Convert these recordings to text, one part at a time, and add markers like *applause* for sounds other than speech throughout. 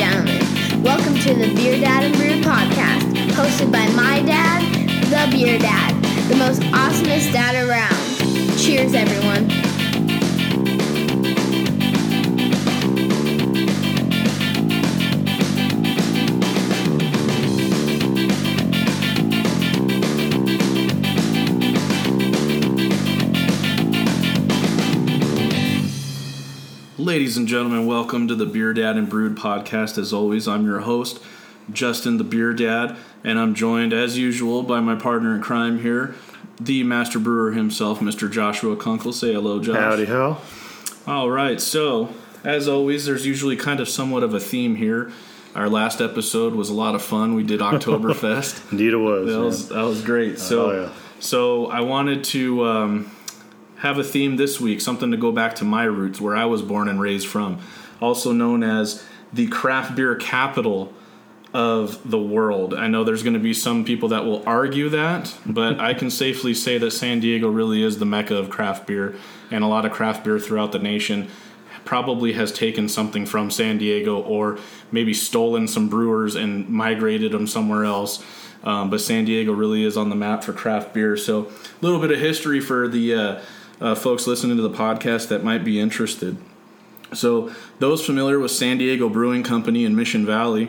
gentlemen, welcome to the Beer Dad and Brew podcast, hosted by my dad, the Beer Dad, the most awesomest dad around. Cheers, everyone. Ladies and gentlemen, welcome to the Beer Dad and Brewed podcast. As always, I'm your host, Justin the Beer Dad, and I'm joined, as usual, by my partner in crime here, the master brewer himself, Mr. Joshua Kunkle. Say hello, Josh. Howdy ho. All right, so as always, there's usually kind of somewhat of a theme here. Our last episode was a lot of fun. We did Oktoberfest. *laughs* Indeed it was. that was that was great. So, Oh, yeah. so I wanted to um, have a theme this week, something to go back to my roots, where I was born and raised from, also known as the craft beer capital of the world. I know there's going to be some people that will argue that, but I can safely say that San Diego really is the mecca of craft beer, and a lot of craft beer throughout the nation probably has taken something from San Diego or maybe stolen some brewers and migrated them somewhere else. Um, but San Diego really is on the map for craft beer. So, a little bit of history for the uh, uh, folks listening to the podcast that might be interested. So, those familiar with San Diego Brewing Company in Mission Valley,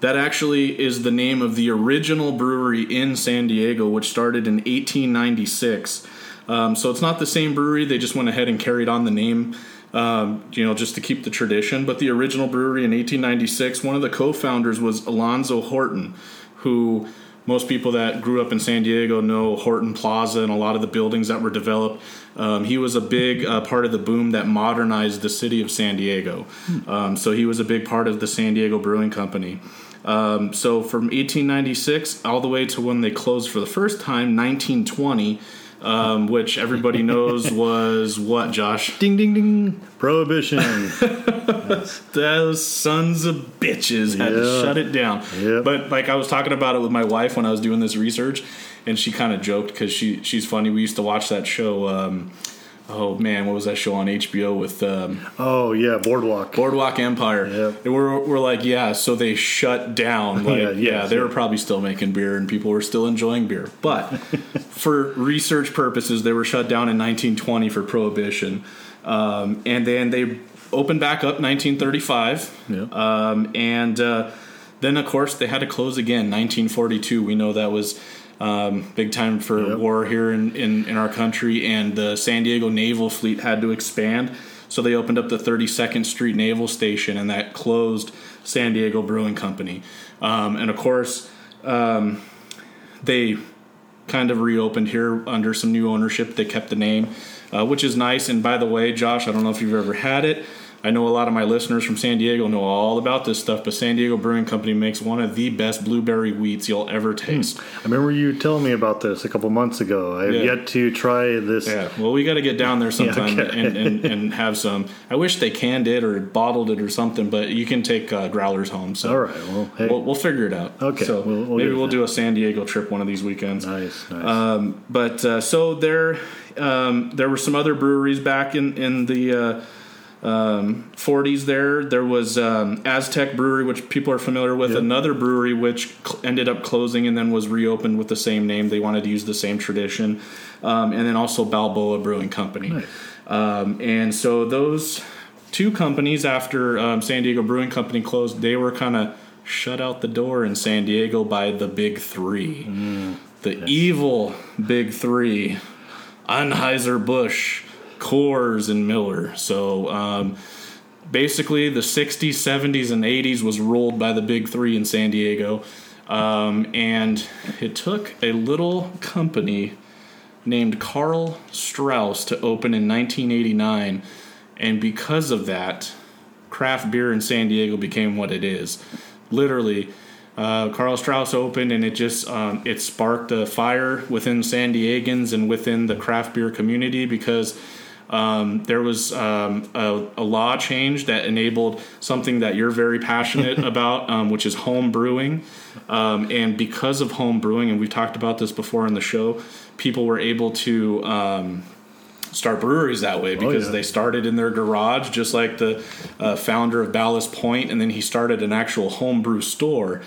that actually is the name of the original brewery in San Diego, which started in 1896. Um, so, it's not the same brewery, they just went ahead and carried on the name. Um, you know, just to keep the tradition. But the original brewery in 1896, one of the co-founders was Alonzo Horton, who most people that grew up in San Diego know Horton Plaza and a lot of the buildings that were developed. Um, he was a big uh, part of the boom that modernized the city of San Diego. Um, so he was a big part of the San Diego Brewing Company. Um, so from 1896 all the way to when they closed for the first time, 1920, um, which everybody knows *laughs* was what, Josh? Ding ding ding. Prohibition. *laughs* those sons of bitches had to shut it down. Yep. But like I was talking about it with my wife when I was doing this research, and she kind of joked because she she's funny. We used to watch that show. Um, oh man, what was that show on HBO with um, oh yeah, boardwalk. Boardwalk Empire? Yeah. And we're we're like, yeah. So they shut down. *laughs* Like, Yeah, yeah, yes, they were probably still making beer, and people were still enjoying beer. But *laughs* for research purposes, they were shut down in 1920 for prohibition, um, and then they opened back up 1935. Yeah. Um, and uh, then, of course, they had to close again 1942. We know that was um, big time for Yep. war here in, in, in our country, and the San Diego Naval Fleet had to expand. So they opened up the 32nd Street Naval Station, and that closed San Diego Brewing Company. Um, and of course, um, they kind of reopened here under some new ownership. They kept the name, uh, which is nice. And by the way, Josh, I don't know if you've ever had it. I know a lot of my listeners from San Diego know all about this stuff, but San Diego Brewing Company makes one of the best blueberry wheats you'll ever taste. I remember you telling me about this a couple months ago. I have Yeah. yet to try this. Yeah, well, we got to get down there sometime okay. and, and, and have some. I wish they canned it or bottled it or something, but you can take uh, growlers home. So All right. Well, hey. we'll, we'll figure it out. Okay, so we'll- we'll maybe we'll that. do a San Diego trip one of these weekends. nice. Nice. Um, but uh, so there, um, there were some other breweries back in in the uh, um, 40s. There, there was um, Aztec Brewery, which people are familiar with. Yep. Another brewery which cl- ended up closing and then was reopened with the same name. They wanted to use the same tradition, um, and then also Balboa Brewing Company. Nice. Um, and so those two companies, after um, San Diego Brewing Company closed, they were kind of shut out the door in San Diego by the Big Three, the evil Big Three, Anheuser Busch, Coors, and Miller. So. Um, basically the 60s 70s and 80s was ruled by the big three in san diego um, and it took a little company named Karl Strauss to open in 1989 and because of that craft beer in san diego became what it is literally uh, Karl Strauss opened, and it just um, it sparked a fire within San Diegans and within the craft beer community because um, there was um, a, a law change that enabled something that you're very passionate *laughs* about, um, which is home brewing. Um, and because of home brewing, and we've talked about this before in the show, people were able to um, start breweries that way because yeah. they started in their garage, just like the uh, founder of Ballast Point, and then he started an actual homebrew store,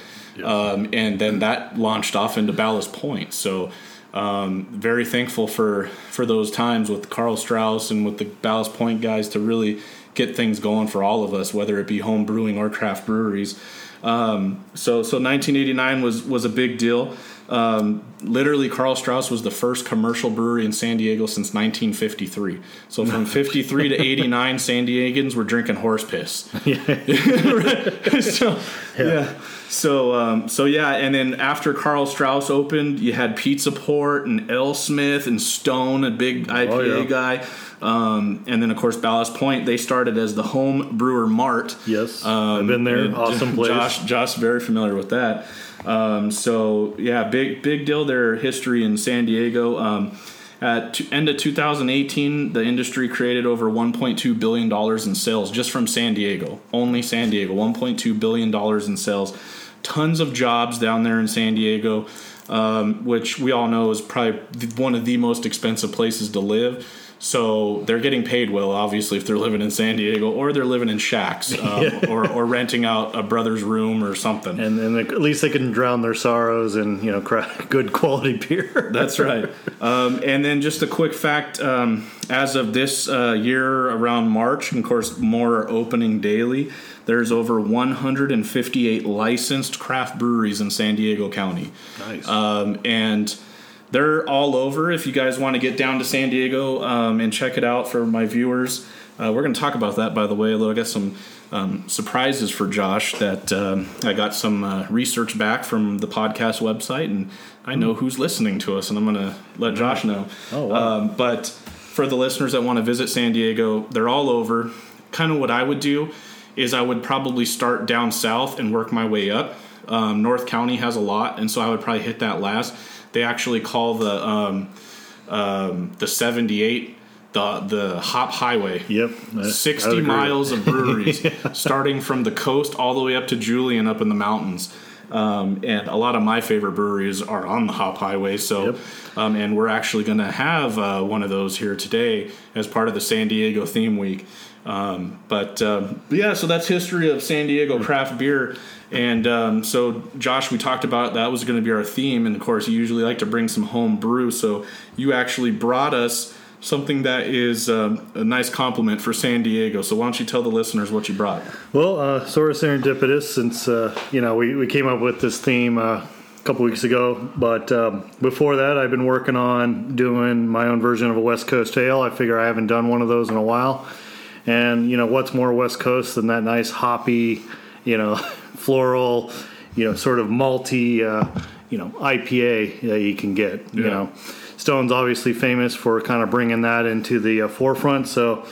um, and then that launched off into Ballast Point. So. Um, very thankful for for those times with Karl Strauss and with the Ballast Point guys to really get things going for all of us, whether it be home brewing or craft breweries. Um, so so 1989 was was a big deal. Um, literally, Karl Strauss was the first commercial brewery in San Diego since 1953. So from 53 to 89, San Diegans were drinking horse piss. *laughs* Right? *laughs* so yeah. So um, so yeah, and then after Karl Strauss opened, you had Pizza Port and AleSmith and Stone, a big IPA Oh, yeah. guy. Um, and then of course Ballast Point, they started as the Home Brewer Mart. Yes, Um, I've been there. Awesome *laughs* place. Josh, Josh, very familiar with that. Um, so yeah, big big deal. Their history in San Diego. At end of 2018, the industry created over 1.2 billion dollars in sales just from San Diego. Only San Diego, 1.2 billion dollars in sales. Tons of jobs down there in San Diego, um, which we all know is probably one of the most expensive places to live. So they're getting paid well, obviously, if they're living in San Diego or they're living in shacks *laughs* um, or, or renting out a brother's room or something. and then at least they can drown their sorrows in you know *laughs* good quality beer. *laughs* That's right. Um, and then just a quick fact: um, as of this uh, year, around March, and of course, more are opening daily. There's over 158 licensed craft breweries in San Diego County. Nice. Um, and they're all over. If you guys want to get down to San Diego um, and check it out for my viewers, uh, we're going to talk about that. By the way, although I got some um, surprises for Josh that um, I got some uh, research back from the podcast website, and I know who's listening to us, and I'm going to let Josh know. Oh, wow. um, but for the listeners that want to visit San Diego, they're all over. Kind of what I would do is I would probably start down south and work my way up. Um, North County has a lot, and so I would probably hit that last. They actually call the um, um, the 78 the the Hop Highway. Yep, I- I 60 agree. miles of breweries, *laughs* starting from the coast all the way up to Julian up in the mountains. Um, and a lot of my favorite breweries are on the Hop Highway. So, Yep. um, and we're actually going to have uh, one of those here today as part of the San Diego Theme Week. Um, but um, yeah, so that's history of San Diego craft beer. And um, so, Josh, we talked about that was going to be our theme, and of course, you usually like to bring some home brew. So you actually brought us something that is um, a nice compliment for San Diego. So why don't you tell the listeners what you brought? Well, uh, sort of serendipitous since uh, you know we, we came up with this theme uh, a couple weeks ago. But um, before that, I've been working on doing my own version of a West Coast ale. I figure I haven't done one of those in a while. And you know what's more West Coast than that nice hoppy, you know, *laughs* floral, you know, sort of malty, uh, you know, IPA that you can get. You know, Stone's obviously famous for kind of bringing that into the uh, forefront. So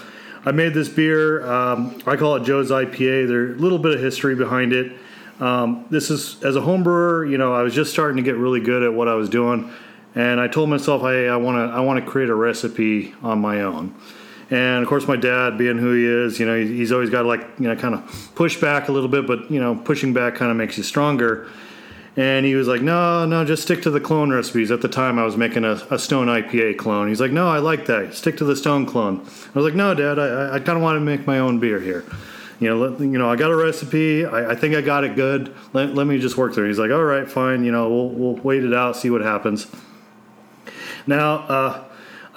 I made this beer. Um, I call it Joe's IPA. There's a little bit of history behind it. Um, this is as a home brewer, you know, I was just starting to get really good at what I was doing, and I told myself, hey, I want to, I want to create a recipe on my own. And of course, my dad, being who he is, you know, he's always got to like, you know, kind of push back a little bit, but you know, pushing back kind of makes you stronger. And he was like, no, no, just stick to the clone recipes. At the time, I was making a, a Stone IPA clone. He's like, no, I like that. Stick to the Stone clone. I was like, no, Dad, I, I- kind of want to make my own beer here. You know, let, you know, I got a recipe. I, I think I got it good. Let, let me just work through it. He's like, all right, fine. You know, we'll, we'll wait it out, see what happens. Now, uh,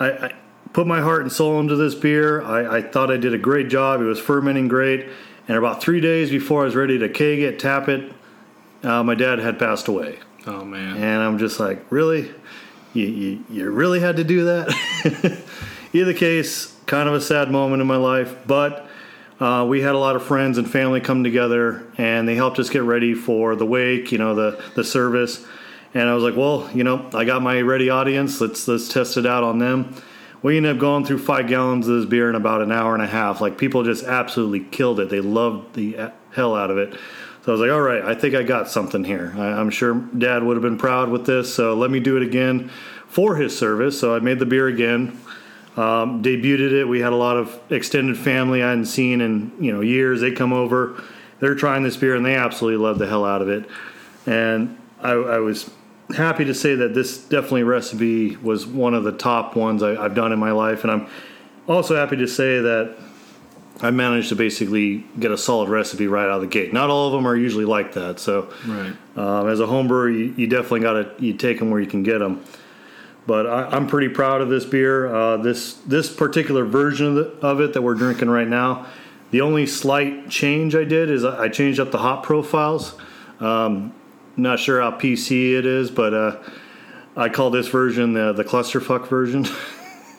I, I put my heart and soul into this beer. I, I thought I did a great job. It was fermenting great. And about three days before I was ready to keg it, tap it, uh, my dad had passed away. Oh man, And I'm just like, really? You, you, you really had to do that? *laughs* Either case, kind of a sad moment in my life, but uh, we had a lot of friends and family come together and they helped us get ready for the wake, you know, the, the service. And I was like, well, you know, I got my ready audience. Let's let's test it out on them. We ended up going through five gallons of this beer in about an hour and a half. Like people just absolutely killed it. They loved the hell out of it. So I was like, all right, I think I got something here. I, I'm sure Dad would have been proud with this. So let me do it again for his service. So I made the beer again um, debuted it. We had a lot of extended family I hadn't seen in you know years. They come over, they're trying this beer and they absolutely love the hell out of it. And I, I was happy to say that this definitely recipe was one of the top ones I, I've done in my life, and I'm also happy to say that I managed to basically get a solid recipe right out of the gate. Not all of them are usually like that, so Right. um, as a home brewer, you, you definitely got to you take them where you can get them. But I, I'm pretty proud of this beer. Uh, this this particular version of, the, of it that we're drinking right now. The only slight change I did is I I changed up the hop profiles. Um, not sure how PC it is, but uh, I call this version the the clusterfuck version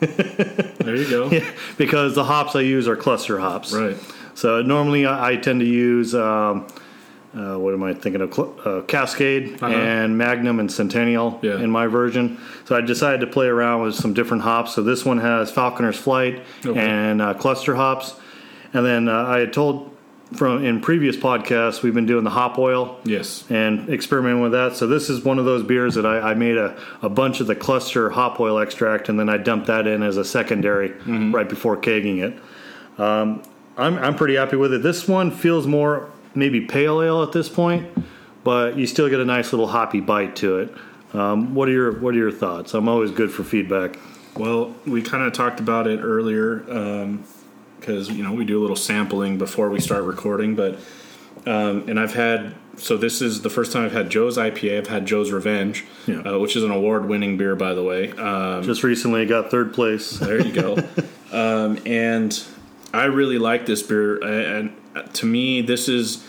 *laughs* There you go. Yeah, because the hops I use are cluster hops. Right. So normally I, I tend to use um, uh, what am I thinking of? Cl- Uh, Cascade and Magnum and Centennial Yeah. in my version. So I decided to play around with some different hops. So this one has Falconer's Flight Okay. and uh, cluster hops. And then uh, I had told from in previous podcasts we've been doing the hop oil Yes. and experimenting with that. So this is one of those beers that I, I made a, a bunch of the cluster hop oil extract, and then I dumped that in as a secondary right before kegging it. Um, I'm I'm pretty happy with it. This one feels more maybe pale ale at this point, but you still get a nice little hoppy bite to it. Um, what are your What are your thoughts? I'm always good for feedback. Well, we kind of talked about it earlier because you know we do a little sampling before we start recording, but um, and I've had so this is the first time I've had Joe's IPA. I've had Joe's Revenge, Yeah. uh, which is an award-winning beer, by the way. Um, Just recently, got third place. there you go. *laughs* um, and I really like this beer, and to me, this is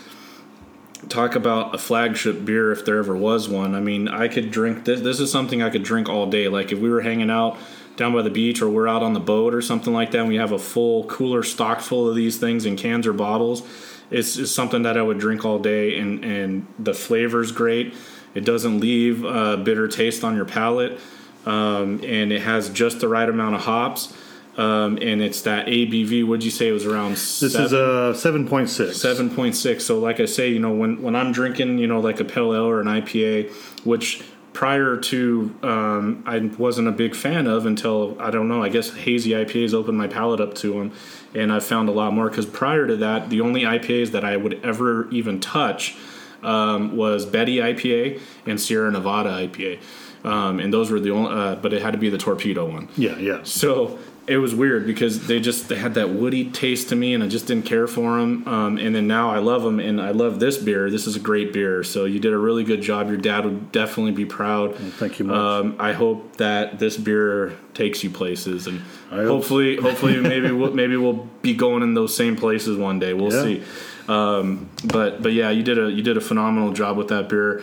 talk about a flagship beer if there ever was one. I mean, I could drink this. This is something I could drink all day. Like if we were hanging out down by the beach or we're out on the boat or something like that, and we have a full cooler stock full of these things in cans or bottles. It's just something that I would drink all day, and and the flavor's great. It doesn't leave a bitter taste on your palate, um, and it has just the right amount of hops. Um, and it's that ABV. Would you say it was around? This is a seven point six. Seven point six. So, like I say, you know, when when I'm drinking, you know, like a pale ale or an IPA, which prior to um, I wasn't a big fan of until I don't know. I guess hazy IPAs opened my palate up to them, and I found a lot more. Because prior to that, the only IPAs that I would ever even touch um, was Betty IPA and Sierra Nevada IPA, um, and those were the only. Uh, but it had to be the Torpedo one. Yeah, yeah. So it was weird because they just they had that woody taste to me, and I just didn't care for them. Um, and then now I love them, and I love this beer. This is a great beer. So you did a really good job. Your dad would definitely be proud. thank you much. Um, I hope that this beer takes you places, and I hope hopefully, hopefully, *laughs* maybe we'll, maybe we'll be going in those same places one day. We'll Yeah. see. Um, but but yeah, you did a you did a phenomenal job with that beer.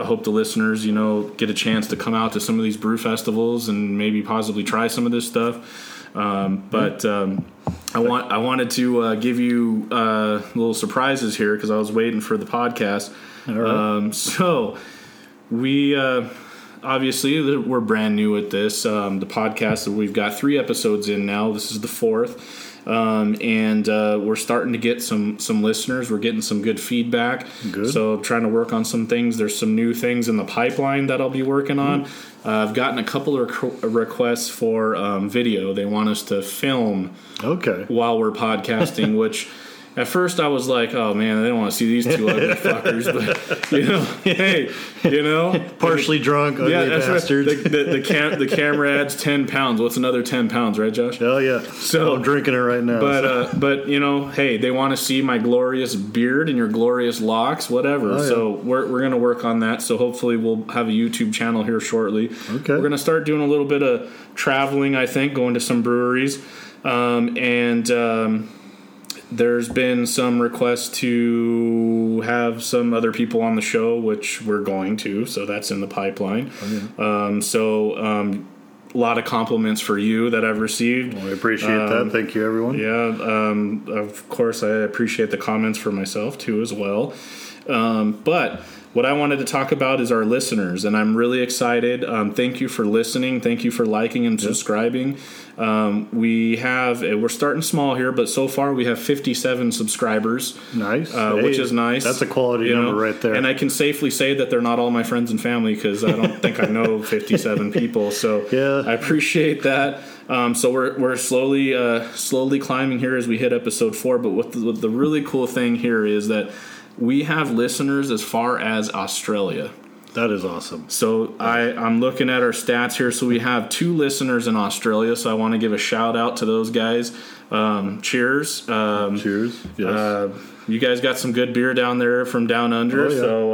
I hope the listeners, you know, get a chance to come out to some of these brew festivals and maybe possibly try some of this stuff. Um, but um, I want I wanted to uh, give you uh, little surprises here because I was waiting for the podcast. Right. Um, *laughs* so we uh, obviously we're brand new at this. Um, the podcast we've got three episodes in now. This is the fourth, um, and uh, we're starting to get some some listeners. We're getting some good feedback. Good. So trying to work on some things. There's some new things in the pipeline that I'll be working on. Uh, I've gotten a couple of requ- requests for um, video. They want us to film Okay. while we're podcasting, *laughs* which at first I was like, oh man, I don't want to see these two ugly *laughs* fuckers, but you know, *laughs* hey, you know, Partially drunk, ugly yeah, that's right. The, the, the, cam- the camera adds ten pounds. What's another ten pounds, right, Josh? Oh yeah. So- I'm drinking it right now. But uh, *laughs* but you know, hey, they want to see my glorious beard and your glorious locks, whatever. Oh, yeah. So we're we're gonna work on that. So hopefully we'll have a YouTube channel here shortly. Okay. We're gonna start doing a little bit of traveling. I think going to some breweries, um, and um, there's been some requests to have some other people on the show, which we're going to. So that's in the pipeline. Um, so. Um, a lot of compliments for you that I've received. I appreciate um, that. Thank you, everyone. Yeah, um, of course, I appreciate the comments for myself too, as well. Um, but what I wanted to talk about is our listeners, and I'm really excited. Um, thank you for listening. Thank you for liking and subscribing. Um, we have uh, we're starting small here, but so far we have 57 subscribers. Nice. Uh, Hey, which is nice. That's a quality you know? number right there. And I can safely say that they're not all my friends and family because I don't think I know *laughs* 57 people. So Yeah. I appreciate that. Um, so we're, we're slowly uh, slowly climbing here as we hit episode four. But what the, what the really cool thing here is that we have listeners as far as Australia. That is awesome. So I, I'm looking at our stats here. So we have two listeners in Australia. So I want to give a shout out to those guys. Um, cheers. Um, Cheers. Yes. uh, you guys got some good beer down there from down under. Oh, yeah. So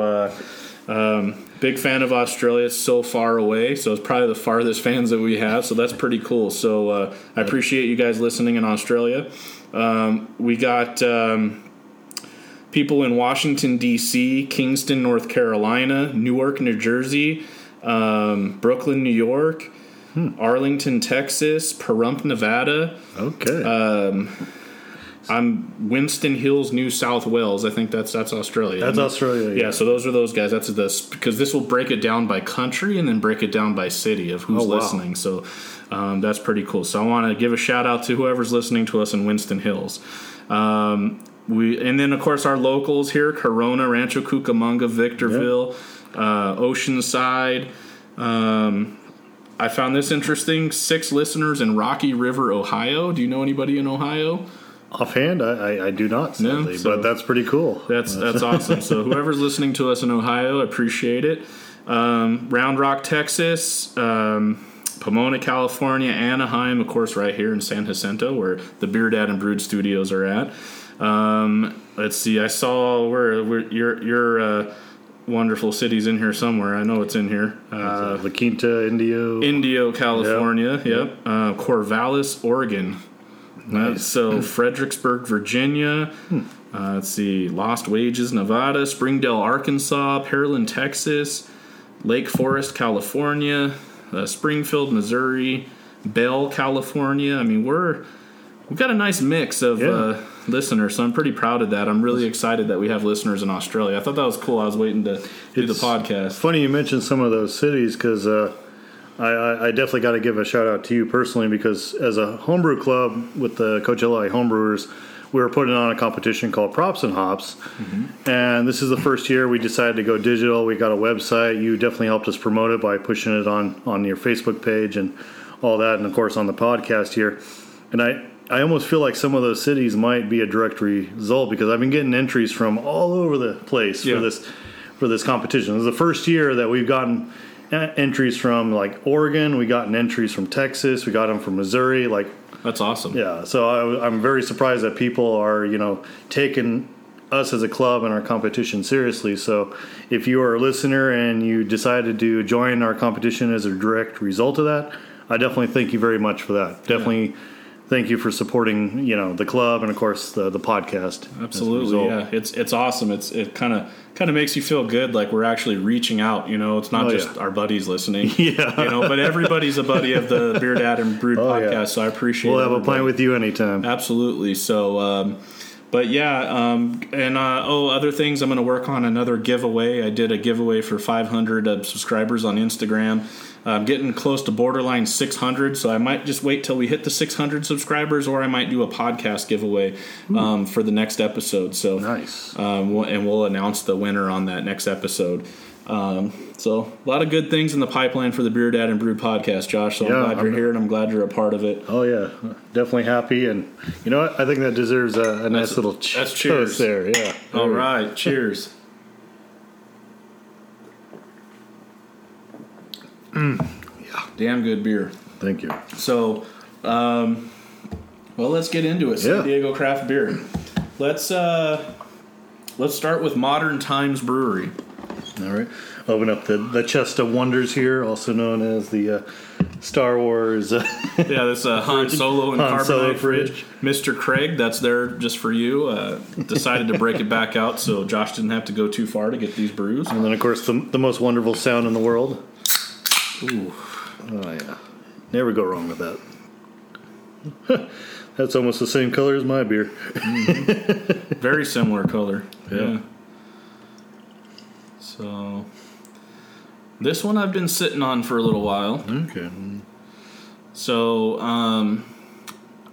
uh, um, big fan of Australia. It's so far away. So it's probably the farthest *laughs* fans that we have. So that's pretty cool. So uh, I appreciate you guys listening in Australia. Um, we got. Um, people in Washington, D.C., Kingston, North Carolina, Newark, New Jersey, um, Brooklyn, New York, Hmm. Arlington, Texas, Pahrump, Nevada. okay. uh, I'm Winston Hills, New South Wales. I think that's that's Australia. That's? Australia. Yeah, so those are those guys. That's this because this will break it down by country and then break it down by city of who's Oh, wow. listening. So um, that's pretty cool. So I want to give a shout out to whoever's listening to us in Winston Hills. Um, we and then of course our locals here: Corona, Rancho Cucamonga, Victorville, uh, Oceanside. Um, I found this interesting. Six listeners in Rocky River, Ohio. Do you know anybody in Ohio? Offhand, I, I, I do not, No, so- but that's pretty cool. That's that's *laughs* awesome. So whoever's listening to us in Ohio, appreciate it. Um, Round Rock, Texas, um, Pomona, California, Anaheim, of course, right here in San Jacinto, where the Beer Dad and Brewed Studios are at. Um, let's see. I saw where, where your your uh, wonderful cities in here somewhere. I know it's in here. Uh, La Quinta, Indio. Indio, California. Yep. Uh, Corvallis, Oregon. Uh, so Fredericksburg, Virginia. Uh, let's see. Lost Wages, Nevada. Springdale, Arkansas. Pearland, Texas. Lake Forest, California. Uh, Springfield, Missouri. Bell, California. I mean, we're we've got a nice mix of Yeah. uh, listeners, so I'm pretty proud of that. I'm really excited that we have listeners in Australia. I thought that was cool. I was waiting to do the podcast. Funny you mentioned some of those cities because uh, I, I, I definitely got to give a shout out to you personally because as a homebrew club with the Coachella homebrewers, we were putting on a competition called Props and Hops, and this is the first year we decided to go digital. We got a website. You definitely helped us promote it by pushing it on on your Facebook page and all that, and of course on the podcast here. And I I almost feel like some of those cities might be a direct result because I've been getting entries from all over the place Yeah. for this for this competition. This is the first year that we've gotten uh, entries from like Oregon. We gotten entries from Texas. We got them from Missouri. Like That's awesome. yeah, so I, I'm very surprised that people are you know taking us as a club and our competition seriously. So if you are a listener and you decided to join our competition as a direct result of that, I definitely thank you very much for that. Definitely. Thank you for supporting, you know, the club and of course the the podcast. Absolutely, yeah. It's it's awesome. It's it kind of kind of makes you feel good, like we're actually reaching out. You know, it's not Oh, just yeah. our buddies listening. *laughs* Yeah. you know, but everybody's a buddy of the Beer Dad and Brewed *laughs* Oh, podcast. yeah. So I appreciate. It. We'll have a everybody. pint with you anytime. Absolutely. So, um, but yeah, um, and uh, oh, other things. I'm going to work on another giveaway. I did a giveaway for 500 uh, subscribers on Instagram. I'm getting close to borderline 600, so I might just wait till we hit the 600 subscribers, or I might do a podcast giveaway um, for the next episode. So Nice. um, we'll- and we'll announce the winner on that next episode. Um, so a lot of good things in the pipeline for the Beer Dad and Brew podcast, Josh. So Yeah, I'm glad you're here, and I'm glad you're a part of it. Oh yeah, definitely happy, and you know what? I think that deserves a, a nice little ch- that's cheers. there. Yeah. All right, cheers. Yeah. Damn good beer. Thank you. So, um, well, let's get into it. San Yeah. Diego craft beer. Let's uh, let's start with Modern Times Brewery. All right. Open up the the chest of wonders here, also known as the uh, Star Wars. Uh, *laughs* Yeah, this uh, *laughs* Han Solo and Han carbonite Solo fridge. Mr. Craig, that's there just for you. Uh, decided to break it back out so Josh didn't have to go too far to get these brews. and then of course the the most wonderful sound in the world. Ooh. Oh yeah. Never go wrong with that. *laughs* That's almost the same color as my beer. Very similar color. Yeah. So this one I've been sitting on for a little while. Okay. So um,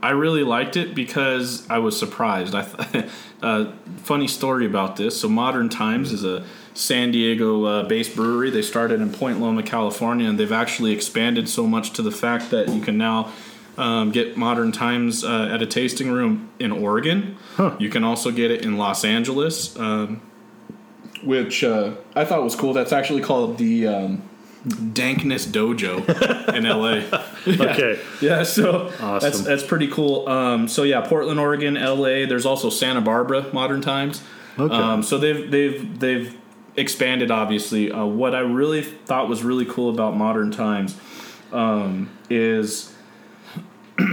I really liked it because I was surprised. I th- *laughs* uh, funny story about this. So Modern Times is a San Diego uh, based brewery. They started in Point Loma, California, and they've actually expanded so much to the fact that you can now. Um, get Modern Times uh, at a tasting room in Oregon. Huh. You can also get it in Los Angeles, um, which uh, I thought was cool. That's actually called the um, Dankness Dojo in *laughs* LA. *laughs* Okay. Yeah, so Awesome. that's that's pretty cool. Um, so yeah, Portland, Oregon, LA. There's also Santa Barbara, Modern Times. Okay. Um, so they've they've they've expanded. Obviously, uh, what I really thought was really cool about Modern Times um, is *clears throat*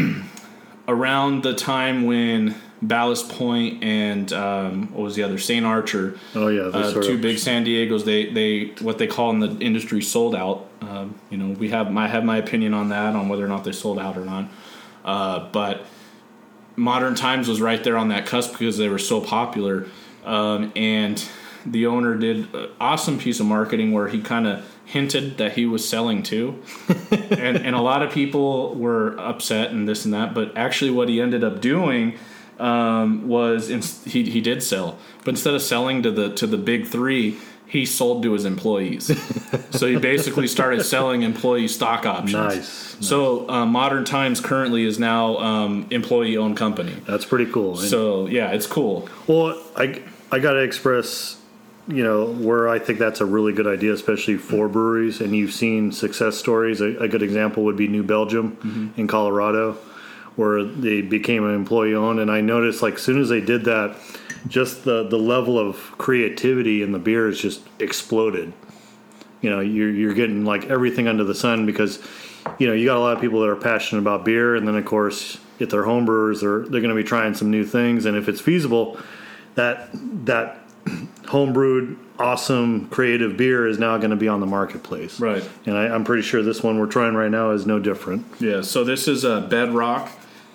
around the time when Ballast Point and um, what was the other St. Archer, Oh yeah, uh, two big San Diego's. They they what they call in the industry sold out. Um, you know, we have I have my opinion on that on whether or not they sold out or not. Uh, but Modern Times was right there on that cusp because they were so popular, um, and the owner did an awesome piece of marketing where he kind of hinted that he was selling too, *laughs* and and a lot of people were upset and this and that. But actually, what he ended up doing um, was ins- he he did sell, but instead of selling to the to the big three, he sold to his employees. *laughs* so he basically started selling employee stock options. Nice. So uh, Modern Times currently is now um, employee owned company. That's pretty cool. So yeah, it's cool. Well, I I got to express, you know, where I think that's a really good idea, especially for breweries. And you've seen success stories. A, a good example would be New Belgium in Colorado, where they became an employee owned. And I noticed, like, as soon as they did that, just the the level of creativity in the beers just exploded. You know, you're you're getting like everything under the sun because, you know, you got a lot of people that are passionate about beer, and then of course, if they're home brewers, they're they're going to be trying some new things, and if it's feasible, that that homebrewed awesome creative beer is now going to be on the marketplace Right. and I, i'm pretty sure this one we're trying right now is no different Yeah. So this is a Bedrock.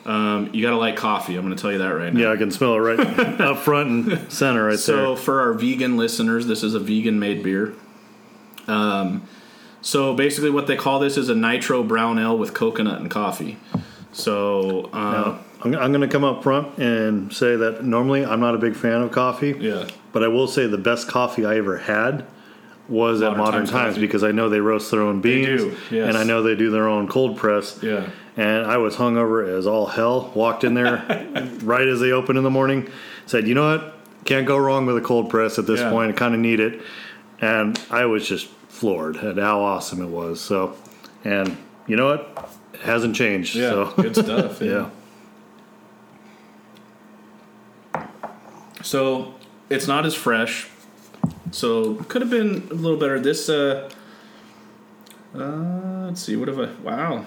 Um, you gotta like coffee. I'm gonna tell you that right now. yeah i can smell it right *laughs* up front and center right So there So for our vegan listeners, this is a vegan made beer. Um, so basically, what they call this is a nitro brown ale with coconut and coffee. So uh, Now, I'm, I'm going to come up front and say that normally i'm not a big fan of coffee yeah, but i will say the best coffee i ever had was at Modern modern Times because i know they roast their own beans yes. and i know they do their own cold press yeah. and I was hungover as all hell. Walked in there *laughs* right as they opened in the morning. Said, "You know what? Can't go wrong with a cold press at this Yeah. point. I kind of need it." And I was just floored at how awesome it was. So, and you know what? It hasn't changed. Yeah, So good stuff. *laughs* yeah. So it's not as fresh. So could have been a little better. This uh, uh let's see, what have I wow.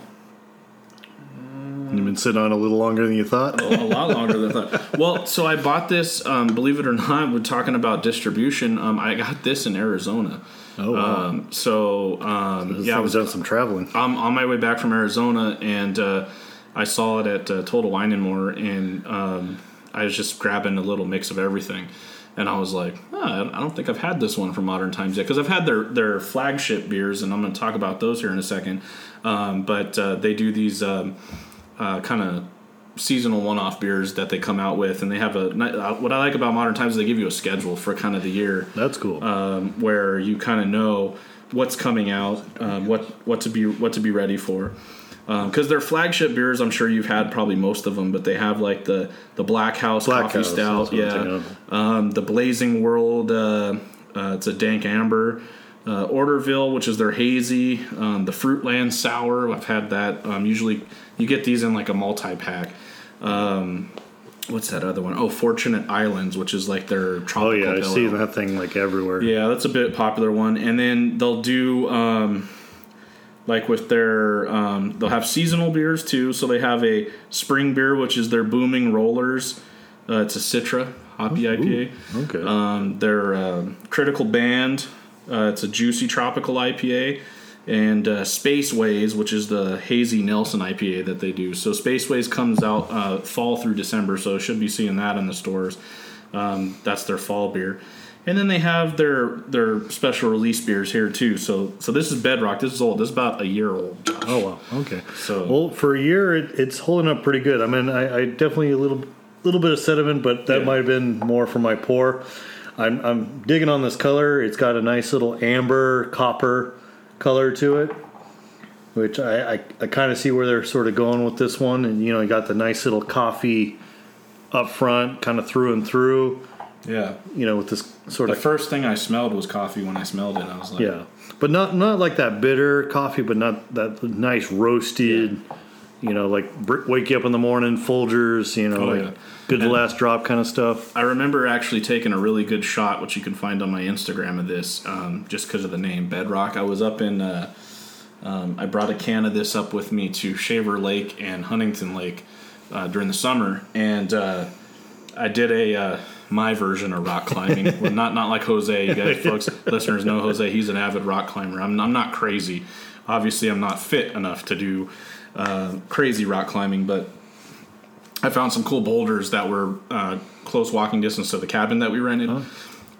You've been sitting on a little longer than you thought. a lot longer than I thought. Well, so I bought this. Um, believe it or not, we're talking about distribution. Um, I got this in Arizona. Oh, wow. Um, so um, This yeah, I was done some traveling. I'm on my way back from Arizona, and uh, I saw it at uh, Total Wine and More, and um, I was just grabbing a little mix of everything. And I was like, oh, I don't think I've had this one from Modern Times yet because I've had their their flagship beers, and I'm going to talk about those here in a second. Um, but uh, they do these um, uh, kind of seasonal one-off beers that they come out with, and they have a. uh, What I like about Modern Times is they give you a schedule for kind of the year That's cool. um, where you kind of know what's coming out, um, what what to be what to be ready for. Because their flagship beers, I'm sure you've had probably most of them, but they have like the the Black House Black Coffee House, Stout, yeah, um, the Blazing World, uh, uh, it's a dank amber. Uh, Orderville, which is their hazy, um, the Fruitland Sour. I've had that. Um, usually, you get these in like a multi pack. Um, what's that other one? Oh, Fortunate Islands, which is like their tropical. oh yeah, I see that thing like everywhere. Yeah, that's a bit popular one. And then they'll do um, like with their um, they'll have seasonal beers too. So they have a spring beer, which is their booming rollers. Uh, it's a Citra hoppy IPA. Okay. Um, their um critical band. Uh, it's a juicy tropical IPA. And uh, Spaceways, which is the hazy Nelson IPA that they do. So Spaceways comes out uh, fall through December, so should be seeing that in the stores. Um, that's their fall beer, and then they have their their special release beers here too. So so this is Bedrock. This is old. This is about a year old. Josh. Oh wow. Okay. So- well, for a year, it, it's holding up pretty good. I mean, I, I definitely a little little bit of sediment, but that Yeah. might have been more from my pour. I'm I'm digging on this color. It's got a nice little amber copper color to it, which I I, I kind of see where they're sort of going with this one. And you know, you got the nice little coffee up front, kind of through and through. Yeah. You know, with this sort The of first thing I smelled was coffee when I smelled it. I was like, yeah, but not not like that bitter coffee, but not that nice roasted. You know, like wake you up in the morning, Folgers. You know, Oh, like yeah. good And- last drop kind of stuff. I remember actually taking a really good shot, which you can find on my Instagram of this, um, just because of the name Bedrock. I was up in, uh, um, I brought a can of this up with me to Shaver Lake and Huntington Lake uh, during the summer, and uh, I did a uh, my version of rock climbing. *laughs* well, not not like Jose. You guys, folks, listeners know Jose. He's an avid rock climber. I'm I'm not crazy. Obviously, I'm not fit enough to do uh, crazy rock climbing, but I found some cool boulders that were uh, close walking distance to the cabin that we rented,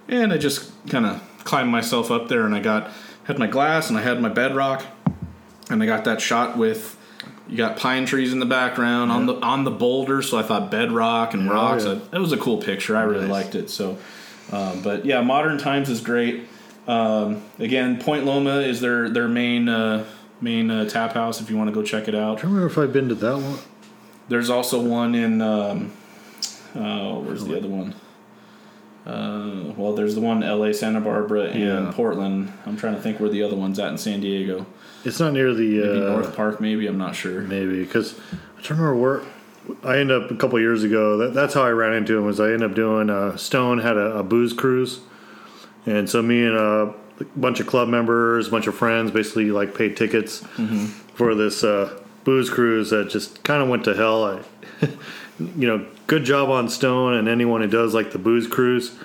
and I just kind of climbed myself up there, and I got had my glass and I had my bedrock, and I got that shot with you got pine trees in the background on the on the boulder, so I thought bedrock and Yeah, rocks. yeah. It was a cool picture. I really Nice. liked it. So, um, but yeah, Modern Times is great. Um, again, Point Loma is their their main uh, main uh, tap house. If you want to go check it out. I don't remember if I've been to that one. There's also one in um, uh, where's the other one? Uh, well, there's the one L.A., Santa Barbara, and Yeah. Portland. I'm trying to think where the other one's at in San Diego. It's not near the Maybe uh, North Park, maybe I'm not sure. maybe because I don't remember where. I ended up a couple years ago. That, that's how I ran into him. Was I ended up doing uh, Stone had a, a booze cruise, and so me and a bunch of club members, a bunch of friends, basically like paid tickets for this uh, booze cruise that just kind of went to hell. I, *laughs* you know, good job on Stone and anyone who does like the booze cruise,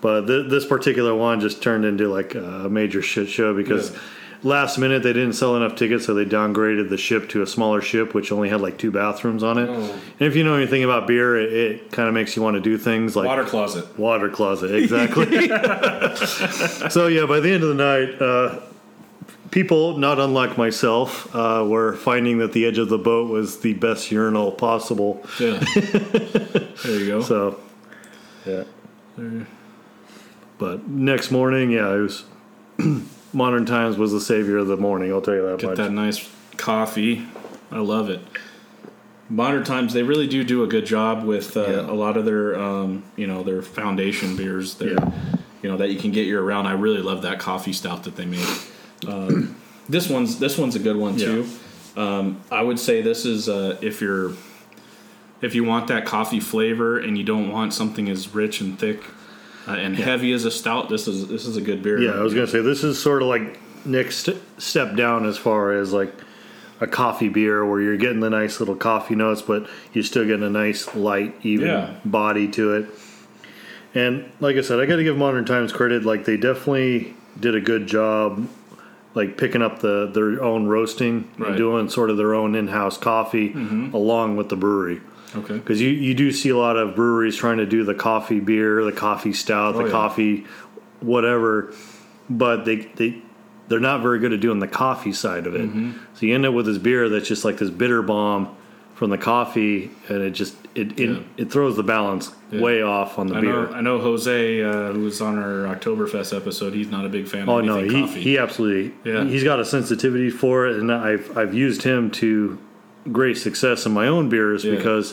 but th- this particular one just turned into like a major shit show because. Yeah. Last minute, they didn't sell enough tickets, so they downgraded the ship to a smaller ship, which only had like two bathrooms on it. Oh. And if you know anything about beer, it, it kind of makes you want to do things like Water closet. Water closet, exactly. *laughs* *laughs* so yeah, by the end of the night, uh, people not unlike myself uh, were finding that the edge of the boat was the best urinal possible. Yeah. *laughs* there you go. So yeah. There. But next morning, yeah, it was *clears throat* modern times was the savior of the morning. I'll tell you that Get much. that nice coffee. I love it. Modern times, they really do do a good job with uh, Yeah. a lot of their, um, you know, their foundation beers. Their, Yeah. you know, that you can get year round. I really love that coffee stout that they make. Um, *clears throat* this one's this one's a good one too. Um, I would say this is uh, if you're if you want that coffee flavor and you don't want something as rich and thick uh, and heavy as a stout. This is this is a good beer. Yeah, I was gonna say this is sort of like next step down as far as like a coffee beer where you're getting the nice little coffee notes, but you're still getting a nice light, even Yeah. body to it. And like I said, I got to give Modern Times credit. Like they definitely did a good job, like picking up the their own roasting Right. and doing sort of their own in-house coffee along with the brewery. Okay. Because you, you do see a lot of breweries trying to do the coffee beer, the coffee stout, Oh, the yeah. coffee whatever, but they they they're not very good at doing the coffee side of it. Mm-hmm. So you end up with this beer that's just like this bitter bomb from the coffee, and it just it it, Yeah. it throws the balance Yeah. way off on the I beer. know, I know Jose, uh, who was on our Oktoberfest episode. He's not a big fan Oh of no, he, coffee. he absolutely Yeah. he's got a sensitivity for it, and I've I've used him to great success in my own beers Yeah. because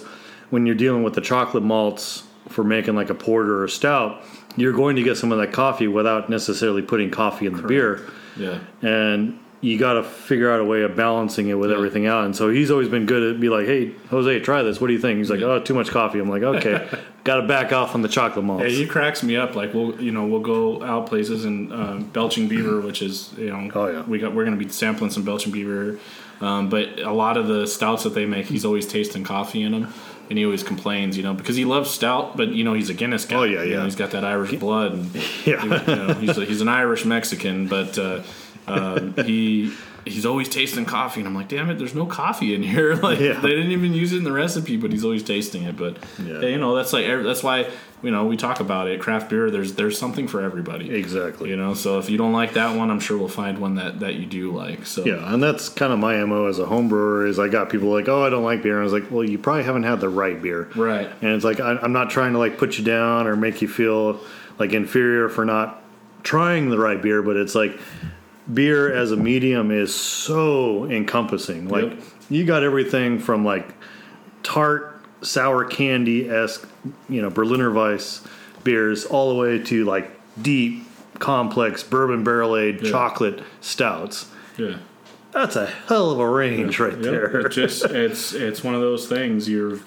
when you're dealing with the chocolate malts for making like a porter or a stout, you're going to get some of that coffee without necessarily putting coffee in the beer, yeah, and you got to figure out a way of balancing it with Yeah. everything out. And so he's always been good at be like, "Hey, Jose, try this. What do you think?" He's like, "Oh, too much coffee." I'm like, *laughs* "Okay, got to back off on the chocolate malts." yeah. He cracks me up. Like we'll, you know, we'll go out places and um, Belching Beaver, which is, you know, Oh, yeah. we got we're gonna be sampling some Belching Beaver. Um, but a lot of the stouts that they make, he's always tasting coffee in them, and he always complains, you know, because he loves stout, but you know he's a Guinness guy. Oh, yeah, You know, yeah. he's got that Irish blood. And, *laughs* Yeah. you know, he's a, he's an Irish Mexican, but uh, um, he he's always tasting coffee, and I'm like, damn it, there's no coffee in here. *laughs* Like Yeah. they didn't even use it in the recipe, but he's always tasting it. But Yeah. yeah, you know, that's like that's why you know we talk about it. Craft beer, there's there's something for everybody. exactly. You know, so if you don't like that one, I'm sure we'll find one that that you do like. So Yeah, and that's kind of my mo as a home brewer. Is I got people like, oh, I don't like beer. And I was like, well, you probably haven't had the right beer, right. And it's like I, I'm not trying to like put you down or make you feel like inferior for not trying the right beer, but it's like beer as a medium is so encompassing. Like Yep. you got everything from like tart, sour candy esque, you know, Berliner Weiss beers all the way to like deep, complex bourbon barrel aged Yeah. chocolate stouts. Yeah. That's a hell of a range right Yep. there. It just *laughs* it's it's one of those things. You're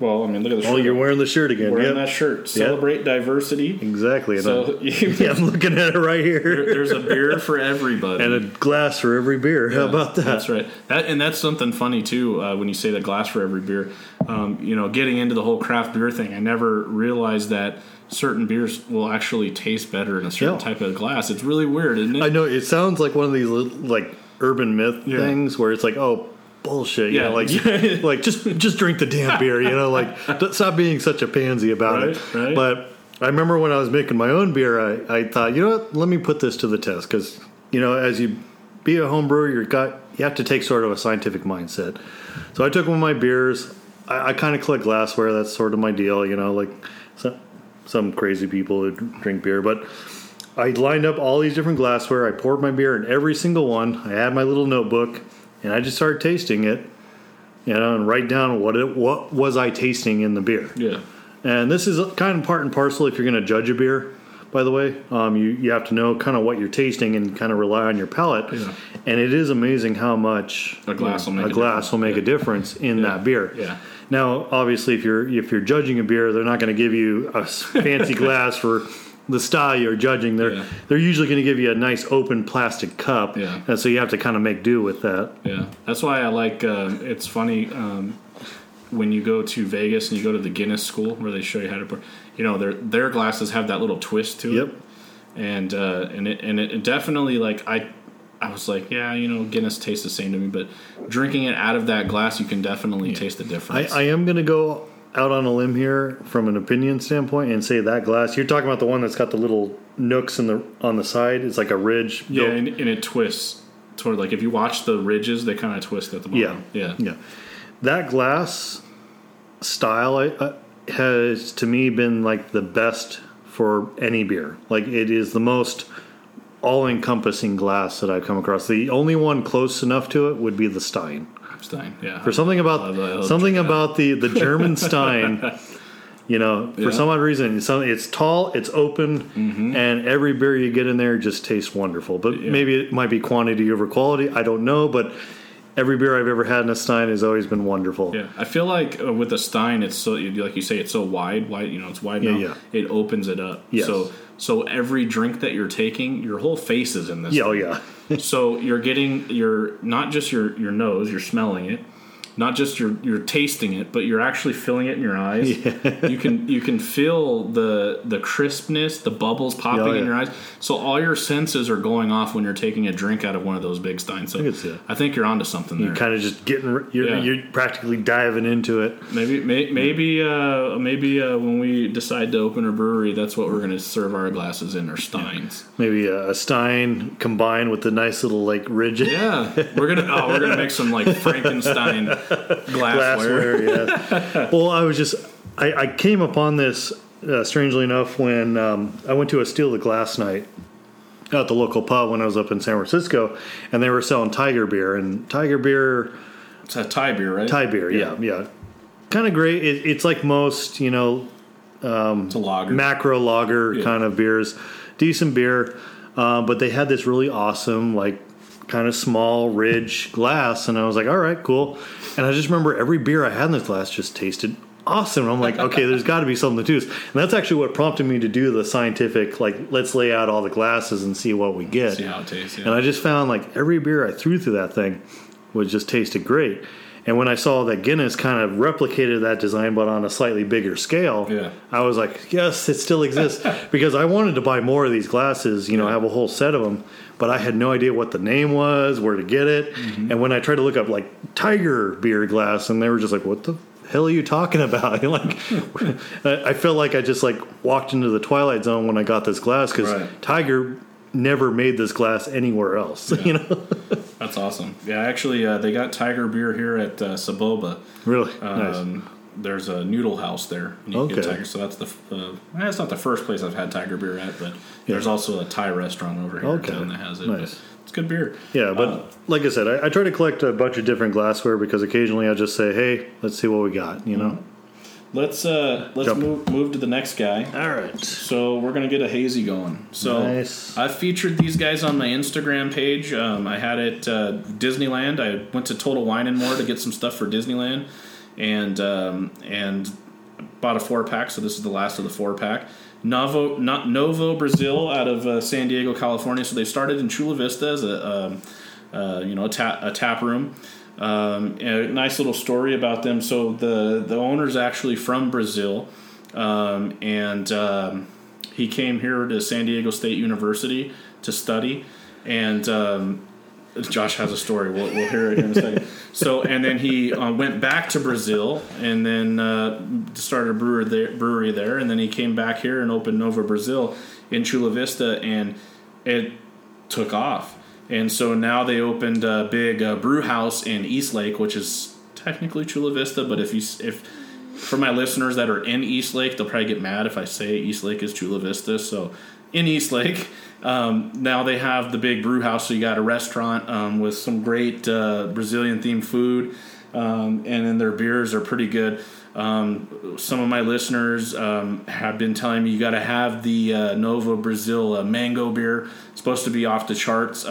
well. I mean, look at the shirt. oh, you're wearing the shirt again. wearing Yep. that shirt. Celebrate diversity. Exactly. And So I'm- *laughs* *laughs* yeah, I'm looking at it right here. there's a beer for everybody. And a glass for every beer. How about that? That's right. That and that's something funny too. Uh, when you say the glass for every beer, um, you know, getting into the whole craft beer thing, I never realized that certain beers will actually taste better in a certain Yeah. type of glass. It's really weird, isn't it? I know it sounds like one of these little, like urban myth Yeah. things where it's like, oh, bullshit. You Yeah. know, like, *laughs* like just just drink the damn beer. You know, like *laughs* stop being such a pansy about it. Right, right. But I remember when I was making my own beer, I, I thought, you know what? Let me put this to the test because you know, as you be a home brewer, you got you have to take sort of a scientific mindset. So I took one of my beers. I, I kind of collect glassware. That's sort of my deal. You know, like some some crazy people who drink beer, but. I lined up all these different glassware. I poured my beer in every single one. I had my little notebook, and I just started tasting it, you know, and write down what it what was I tasting in the beer. yeah. And this is kind of part and parcel if you're going to judge a beer. By the way, um, you you have to know kind of what you're tasting and kind of rely on your palate. Yeah. And it is amazing how much A glass will make a glass difference. will make a difference in that beer. Yeah. Now, obviously, if you're if you're judging a beer, they're not going to give you a fancy *laughs* glass for the style you're judging. They're Yeah. they're usually going to give you a nice open plastic cup, Yeah. and so you have to kind of make do with that. Yeah, that's why I like. Uh, it's funny um, when you go to Vegas and you go to the Guinness School where they show you how to pour. You know, their their glasses have that little twist to Yep. it, and uh, and it and it definitely like I. I was like, yeah, you know, Guinness tastes the same to me, but drinking it out of that glass, you can definitely taste the difference. I am going to go out on a limb here from an opinion standpoint and say that glass. You're talking about the one that's got the little nooks in the on the side. It's like a ridge. yeah, and, and it twists toward like if you watch the ridges, they kind of twist at the bottom. Yeah, yeah, yeah. That glass style I, uh, has to me been like the best for any beer. Like it is the most all-encompassing glass that I've come across. The only one close enough to it would be the Stein. Stein. Yeah, For something about I love something about the the German *laughs* Stein. You know, for Yeah. some odd reason, it's, it's tall, it's open, and every beer you get in there just tastes wonderful. But Mm-hmm. Yeah. maybe it might be quantity over quality. I don't know, but every beer I've ever had in a Stein has always been wonderful. Yeah, I feel like uh, with a Stein, it's so like you say, it's so wide, wide. You know, it's wide Yeah, enough. It opens it up. Yes. So, so every drink that you're taking, your whole face is in this. Yeah, oh yeah. *laughs* so you're getting your not just your your nose, you're smelling it, not just you're you're tasting it, but you're actually feeling it in your eyes. *laughs* You can you can feel the the crispness, the bubbles popping Yeah, oh, in your eyes. So all your senses are going off when you're taking a drink out of one of those big steins. So I it. I think you're onto something there. You're kind of just getting you're, Yeah. you're practically diving into it. Maybe, may, maybe, uh, maybe uh, when we decide to open a brewery, that's what we're going to serve our glasses in, or steins. Maybe a, a Stein combined with the nice little like ridge Yeah, we're gonna. Oh, we're gonna make some like *laughs* Frankenstein glassware. glassware. yeah. *laughs* well, I was just I, I came upon this uh, strangely enough when um, I went to a steal the glass night at the local pub when I was up in San Francisco, and they were selling Tiger beer and Tiger beer, It's a Thai beer, right? Thai beer, yeah, yeah, kind of great. It, it's like most you know It's a lager. macro lager Yeah. kind of beers, decent beer, uh, but they had this really awesome like kind of small ridge glass, and I was like, all right, cool. And I just remember every beer I had in this glass just tasted awesome. And I'm like, okay, there's got to be something to this, and that's actually what prompted me to do the scientific like let's lay out all the glasses and see what we get. See how it tastes. Yeah. And I just found like every beer I threw through that thing was just tasted great. And when I saw that Guinness kind of replicated that design but on a slightly bigger scale, Yeah. I was like, yes, it still exists. because I wanted to buy more of these glasses, you know, Yeah. have a whole set of them, but I had no idea what the name was, where to get it. Mm-hmm. And when I tried to look up like Tiger beer glass, and they were just like, what the hell are you talking about? *laughs* like, *laughs* I felt like I just like walked into the Twilight Zone when I got this glass because Right. Tiger never made this glass anywhere else, *laughs* you know? That's awesome. Yeah, actually, uh, they got Tiger beer here at uh, Soboba. really? nice. There's a noodle house there. And you can get Okay. Tiger. So that's the. Uh, that's not the first place I've had Tiger beer at, but there's also a Thai restaurant over here Okay. in town that has it. Nice. It's good beer. Yeah, but Uh, like I said, I, I try to collect a bunch of different glassware because occasionally I just say, "Hey, let's see what we got," you know. let's uh let's Jump. move move to the next guy. All right. So we're gonna get a hazy going. So Nice. I featured these guys on my Instagram page. Um, I had it uh, Disneyland. I went to Total Wine and More to get some stuff for Disneyland, and um, and bought a four pack. So this is the last of the four pack. Novo not Novo Brazil out of uh, San Diego, California. So they started in Chula Vista as a um, uh, you know a, ta- a tap room. Um, a nice little story about them. So the the owner's actually from Brazil, um, and um, he came here to San Diego State University to study. And um, Josh has a story. We'll, we'll hear it in a second. So and then he uh, went back to Brazil and then uh, started a brewer there, brewery there. And then he came back here and opened Novo Brazil in Chula Vista, and it took off. And so now they opened a big uh, brew house in East Lake, which is technically Chula Vista. But if you if for my listeners that are in East Lake, they'll probably get mad if I say East Lake is Chula Vista. So in East Lake, um, now they have the big brew house. So you got a restaurant um, with some great uh, Brazilian themed food, um, and then their beers are pretty good. Um, some of my listeners um, have been telling me you got to have the uh, Novo Brazil uh, mango beer. It's supposed to be off the charts.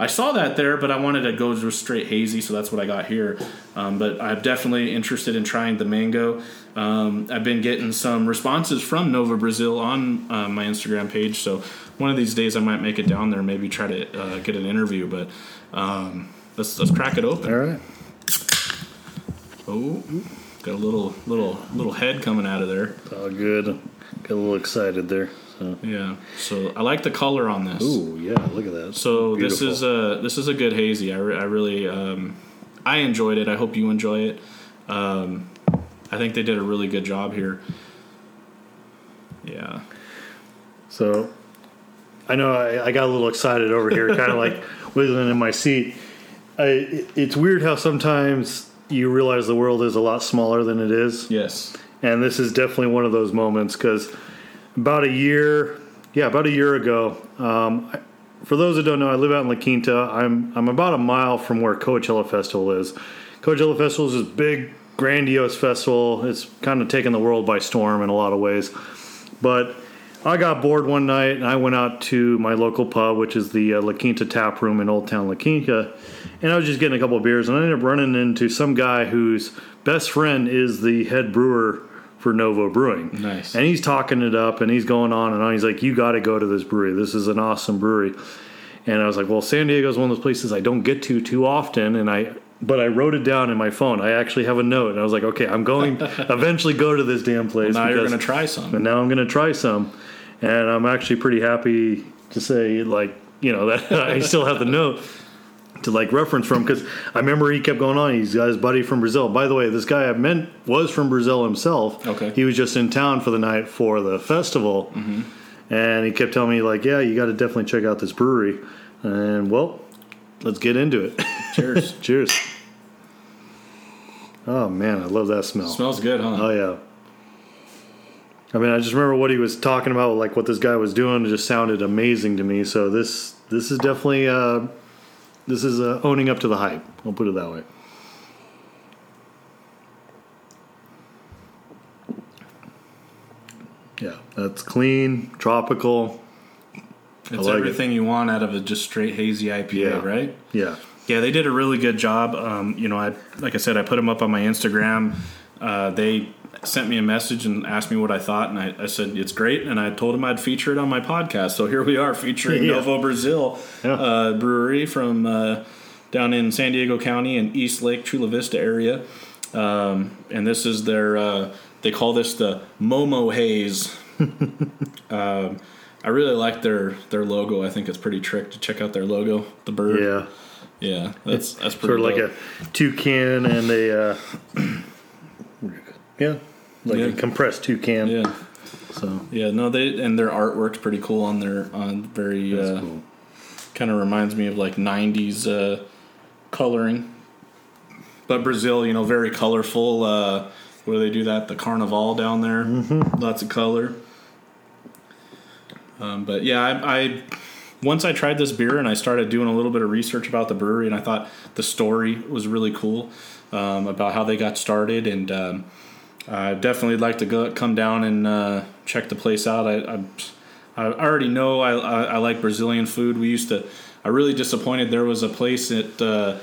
I saw that there, but I wanted to go to straight hazy, so that's what I got here. Um, but I'm definitely interested in trying the mango. Um, I've been getting some responses from Novo Brazil on uh, my Instagram page, so one of these days I might make it down there, maybe try to uh, get an interview. But um, let's let's crack it open. All right. Oh, got a little little little head coming out of there. All good. Got a little excited there. So. Yeah. So I like the color on this. Ooh, yeah. Look at that. So this is a this is a good hazy. I, re- I really um, I enjoyed it. I hope you enjoy it. Um, I think they did a really good job here. Yeah. So I know I, I got a little excited over here, kind of like *laughs* wiggling in my seat. I, it- it's weird how sometimes you realize the world is a lot smaller than it is. Yes. And this is definitely one of those moments because about a year, yeah, about a year ago, um, I, for those that don't know, I live out in La Quinta. I'm I'm about a mile from where Coachella Festival is. Coachella Festival is this big, grandiose festival. It's kind of taken the world by storm in a lot of ways. But I got bored one night and I went out to my local pub, which is the uh, La Quinta Tap Room in Old Town La Quinta, and I was just getting a couple of beers and I ended up running into some guy whose best friend is the head brewer for Novo Brewing. Nice. And he's talking it up and he's going on and on. He's like, "You got to go to this brewery. This is an awesome brewery." And I was like, "Well, San Diego is one of those places I don't get to too often." And I, but I wrote it down in my phone. I actually have a note, and I was like, "Okay, I'm going *laughs* eventually go to this damn place." Now you're gonna try some. and now I'm going to try some, and I'm actually pretty happy to say, like, you know, *laughs* that I still have the note to like reference from because I remember he kept going on. He's got his buddy from Brazil. By the way, this guy I meant was from Brazil himself. Okay. he was just in town for the night for the festival, and he kept telling me like, "Yeah, you got to definitely check out this brewery." And well, let's get into it. Cheers. *laughs* Cheers. Oh man, I love that smell. Smells good, huh? Oh yeah. I mean, I just remember what he was talking about, like what this guy was doing. It just sounded amazing to me. So this this is definitely uh, this is uh, owning up to the hype. I'll put it that way. Yeah, that's clean, tropical. it's like everything you want out of a just straight hazy IPA, Yeah. right? Yeah, Yeah, they did a really good job. Um, you know, I like I said, I put them up on my Instagram. Uh, they sent me a message and asked me what I thought, and I, I said it's great. And I told him I'd feature it on my podcast. So here we are featuring *laughs* Yeah. Novo Brazil Yeah. uh, Brewery from uh, down in San Diego County and East Lake Chula Vista area. Um, and this is their uh, they call this the Momo Haze. *laughs* um, I really like their their logo. I think it's pretty trick to check out their logo, the bird. yeah. Yeah, that's that's pretty Sort of like dope. a toucan and a uh, *clears throat* yeah, like a Yeah. compressed toucan. yeah So yeah no they and their artwork's pretty cool on their on very that's uh, cool. kind of reminds me of like 90s uh, coloring but brazil you know very colorful uh, where do they do that the carnival down there Mm-hmm. lots of color um, but yeah I, I once i tried this beer and i started doing a little bit of research about the brewery and i thought the story was really cool um, about how they got started and um, I definitely like to go come down and uh, check the place out. I, I I already know I, I, I like Brazilian food. We used to. I really disappointed. There was a place at uh,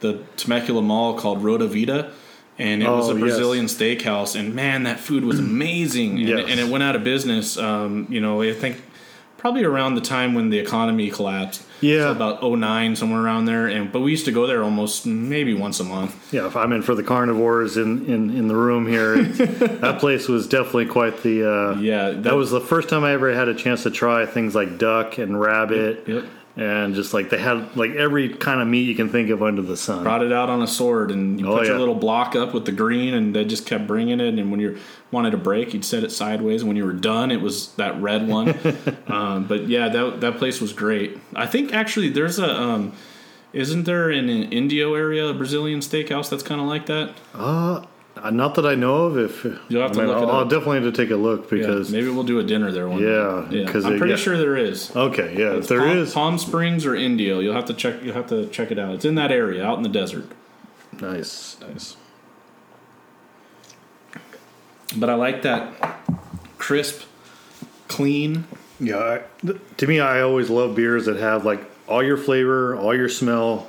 the Temecula Mall called Roda Vida, and it was Oh, a yes. Brazilian steakhouse. And man, that food was amazing. and, Yes. and it went out of business. Um, you know, I think probably around the time when the economy collapsed. Yeah. so about 09, somewhere around there. And but we used to go there almost maybe once a month. Yeah, if I'm in for the carnivores in, in, in the room here, *laughs* that place was definitely quite the. Uh, Yeah, that, was the first time I ever had a chance to try things like duck and rabbit, Yep. And just like they had like every kind of meat you can think of under the sun. brought it out on a sword and you Oh, put your little block up with the green and they just kept bringing it. And when you wanted a break you'd set it sideways. And when you were done it was that red one. *laughs* Um, but yeah that, that place was great. I think actually there's a um, isn't there in an indio area a brazilian steakhouse that's kind of like that? Uh, not that I know of. If You'll have I to mean, look I'll, I'll definitely have to take a look yeah, because maybe we'll do a dinner there one day. Yeah, day. 'cause i'm pretty yeah. sure there is okay, yeah, if there Palm, is palm springs or indio you'll have to check you'll have to check it out it's in that area out in the desert nice, nice. but i like that crisp clean Yeah, I, to me, I always love beers that have like all your flavor, all your smell,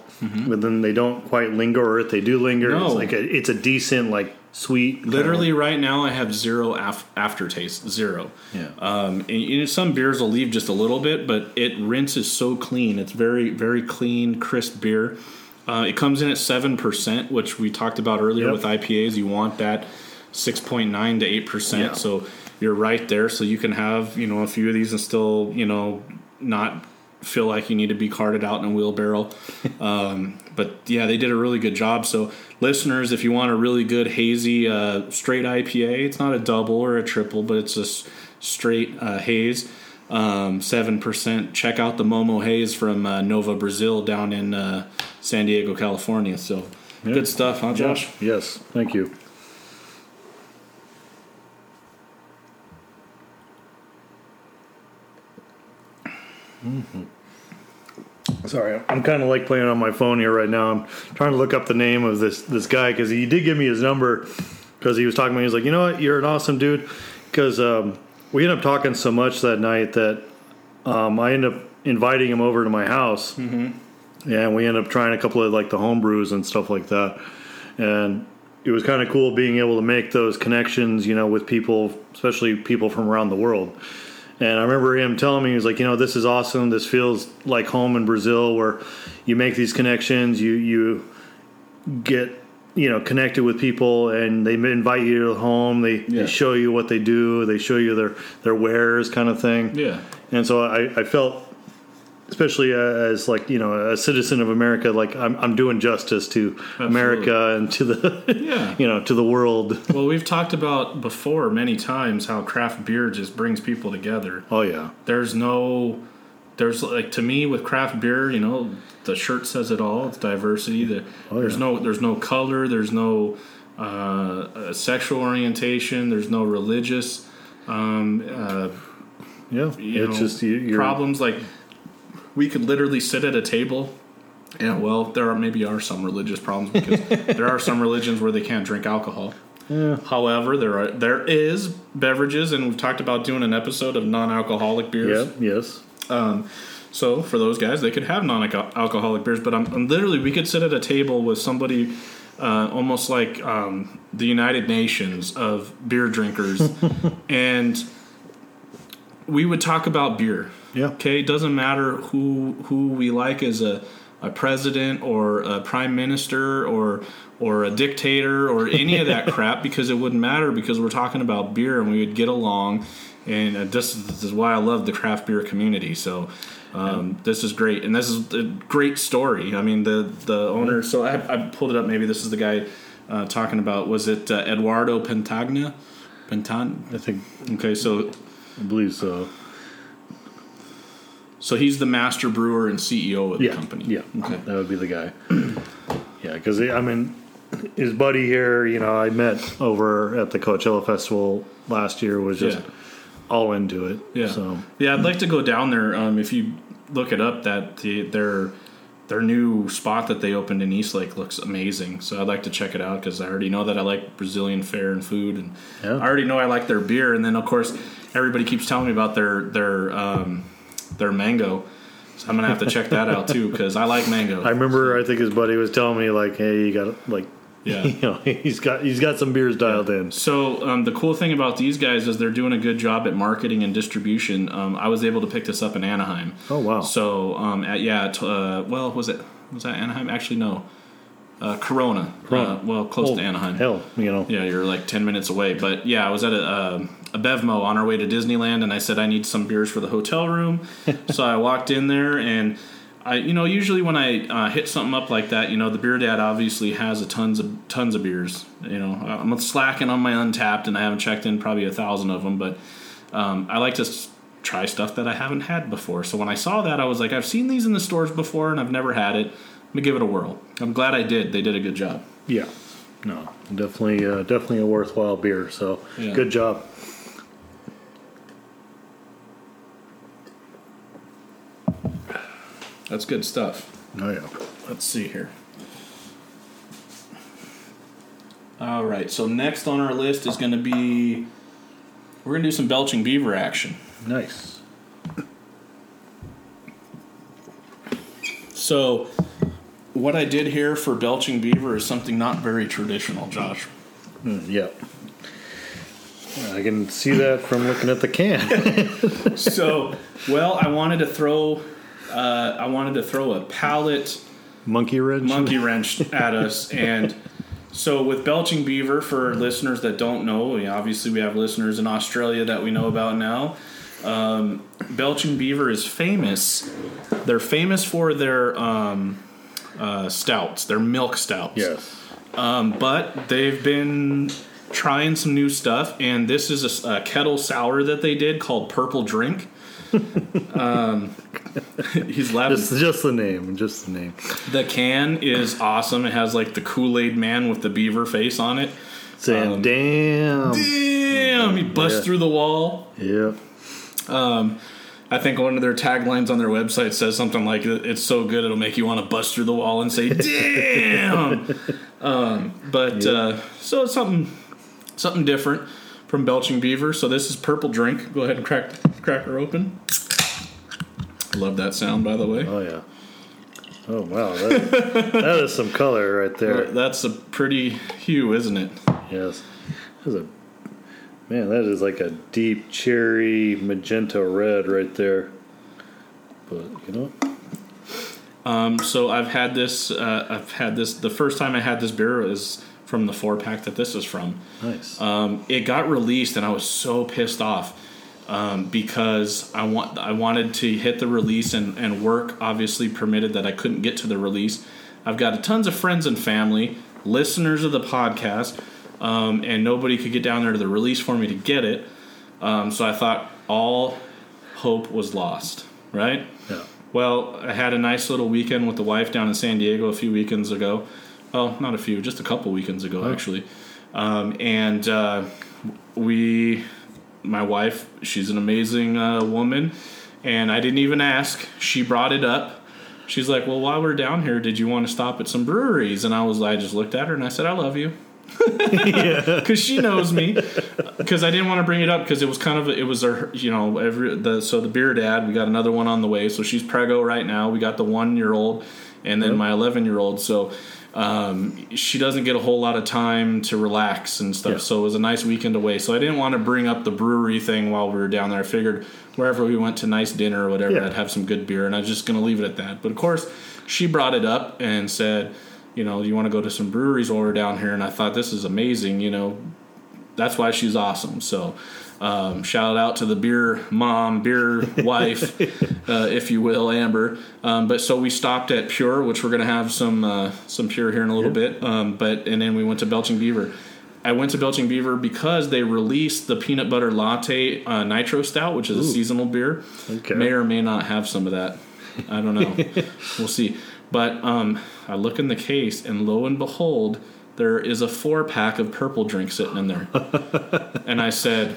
but then they don't quite linger, or if they do linger, Mm-hmm. No. it's like a, it's a decent like sweet. Literally, right now, I have zero af- aftertaste. Zero. Yeah. Um, and, you know, some beers will leave just a little bit, but it rinses so clean. It's very, very clean, crisp beer. Uh, it comes in at seven percent, which we talked about earlier Yep. with IPAs. You want that six point nine to eight Yeah. percent. So you're right there. So you can have you know a few of these and still you know not feel like you need to be carted out in a wheelbarrow. *laughs* um, but yeah, they did a really good job. So listeners, if you want a really good hazy uh, straight IPA, it's not a double or a triple, but it's a straight uh, haze. Um, Seven percent. Check out the Momo Haze from uh, Novo Brazil down in uh, San Diego, California. So good stuff, huh, Josh? Yes, thank you. Sorry, I'm kind of like playing on my phone here right now. I'm trying to look up the name of this this guy because he did give me his number because he was talking to me. He was like, you know what, you're an awesome dude. Because um, we ended up talking so much that night that um, I ended up inviting him over to my house. Mm-hmm. and we ended up trying a couple of like the home brews and stuff like that. And it was kind of cool being able to make those connections, you know, with people, especially people from around the world. And I remember him telling me, he was like, you know, this is awesome. This feels like home in Brazil where you make these connections, you, you get, you know, connected with people and they invite you to the home. They, Yeah. they show you what they do. They show you their, their wares kind of thing. Yeah. And so I, I felt, especially as like you know a citizen of America, like I'm, I'm doing justice to America and to the Yeah. *laughs* you know to the world. Well, we've talked about before many times how craft beer just brings people together. Oh yeah, There's no, there's like to me with craft beer, you know, the shirt says it all. It's diversity. The, there's yeah. no, there's no color. There's no uh, uh, sexual orientation. There's no religious. Um, uh, yeah. you it's know, just you, problems like we could literally sit at a table yeah well there are maybe are some religious problems because *laughs* there are some religions where they can't drink alcohol however there are there is beverages and we've talked about doing an episode of non-alcoholic beers Yeah. Yes. um, so for those guys, they could have non-alcoholic beers, but I'm, I'm literally we could sit at a table with somebody uh, almost like um, the United Nations of beer drinkers, *laughs* and we would talk about beer. Yeah. Okay, it doesn't matter who who we like as a, a president or a prime minister or or a dictator or any of that *laughs* crap because it wouldn't matter because we're talking about beer and we would get along. And uh, this, this is why I love the craft beer community. So um, this is great, and this is a great story. I mean, the the owner. So I, I pulled it up. Maybe this is the guy uh, talking about. Was it uh, Eduardo Pentagna? Pentan. I think Okay, so I believe so. So he's the master brewer and CEO of the Yeah. company. Yeah. Okay. That would be the guy. *clears throat* yeah, because I mean, his buddy here, you know, I met over at the Coachella Festival last year was just Yeah. all into it. Yeah. So Yeah, I'd like to go down there. Um, if you look it up, that the, their their new spot that they opened in Eastlake looks amazing. So I'd like to check it out because I already know that I like Brazilian fare and food, and Yeah. I already know I like their beer. And then of course everybody keeps telling me about their their um, their mango. So I'm gonna have to check that out too because I like mango. I remember. I think his buddy was telling me like, "Hey, you got like, *laughs* Yeah. you know, he's got he's got some beers dialed in." So um, the cool thing about these guys is they're doing a good job at marketing and distribution. Um, I was able to pick this up in Anaheim. Oh wow. So um, at, yeah, at, uh, well, was it was that Anaheim? Actually, no, uh, Corona. Corona. Uh, well, close Oh, to Anaheim. Hell, you know. Yeah, you're like ten minutes away. But yeah, I was at a, uh, a Bevmo on our way to Disneyland, and I said I need some beers for the hotel room. *laughs* so I walked in there, and I, you know, usually when I uh, hit something up like that, you know, the beer dad obviously has a tons of tons of beers. You know, I'm slacking on my Untappd, and I haven't checked in probably a thousand of them, but um, I like to. Try stuff that I haven't had before. So when I saw that, I was like, I've seen these in the stores before and I've never had it. Let me give it a whirl. I'm glad I did. They did a good job. Yeah. No, definitely, uh, definitely a worthwhile beer. So Yeah. good job. That's good stuff. Oh yeah. Let's see here. All right, so next on our list is going to be we're going to do some belching beaver action. Nice. So, what I did here for belching beaver is something not very traditional, Josh. Mm, yeah. I can see that from looking at the can. *laughs* so, well, I wanted to throw uh, I wanted to throw a pallet Monkey wrench. monkey *laughs* wrench at us and so with belching beaver for listeners that don't know obviously we have listeners in australia that we know about now um, belching beaver is famous they're famous for their um, uh, stouts their milk stouts Yes. um, but they've been trying some new stuff and this is a kettle sour that they did called purple drink um, *laughs* he's laughing Just, just the name. Just the name. the can is awesome. It has like the Kool Aid Man with the beaver face on it. Saying, Um, damn. Damn, he busts Yeah. through the wall. Yep. Um, I think one of their taglines on their website says something like, "It's so good it'll make you want to bust through the wall and say, damn." *laughs* um, but uh, so it's something something different from belching beaver. So this is purple drink. Go ahead and crack crack her open. Love that sound, by the way. Oh yeah. Oh wow, that, that is some color right there. That's a pretty hue, isn't it? Yes, that's a man. That is like a deep cherry magenta red right there. But you know, Um, so I've had this. Uh, I've had this. The first time I had this beer is from the four pack that this is from. nice. Um, it got released, and I was so pissed off um, because I want I wanted to hit the release, and, and work obviously permitted that I couldn't get to the release. I've got tons of friends and family, listeners of the podcast, um, and nobody could get down there to the release for me to get it. Um, so I thought all hope was lost. Right. yeah. Well, I had a nice little weekend with the wife down in San Diego a few weekends ago. Well, not a few, just a couple weekends ago, actually. Um, and uh, we, my wife, she's an amazing uh, woman, and I didn't even ask. She brought it up. She's like, "Well, while we're down here, did you want to stop at some breweries?" And I was, I just looked at her and I said, "I love you." because *laughs* she knows me. Because I didn't want to bring it up because it was kind of it was our you know every the so the beer dad we got another one on the way so she's prego right now we got the one year old and then my eleven year old so um, she doesn't get a whole lot of time to relax and stuff Yeah. so it was a nice weekend away so I didn't want to bring up the brewery thing while we were down there I figured wherever we went to nice dinner or whatever Yeah. I'd have some good beer and I was just gonna leave it at that but of course she brought it up and said you know, you want to go to some breweries while we're down here, and I thought this is amazing. You know, that's why she's awesome. So, um, shout out to the beer mom, beer *laughs* wife, uh, if you will, Amber. Um, but so we stopped at Pure, which we're gonna have some uh, some Pure here in a little bit. Um, but and then we went to Belching Beaver. I went to Belching Beaver because they released the peanut butter latte uh, nitro stout, which is a seasonal beer. Okay. May or may not have some of that. I don't know. *laughs* we'll see. But um, I look in the case, and lo and behold, there is a four pack of purple drink sitting in there. *laughs* and I said,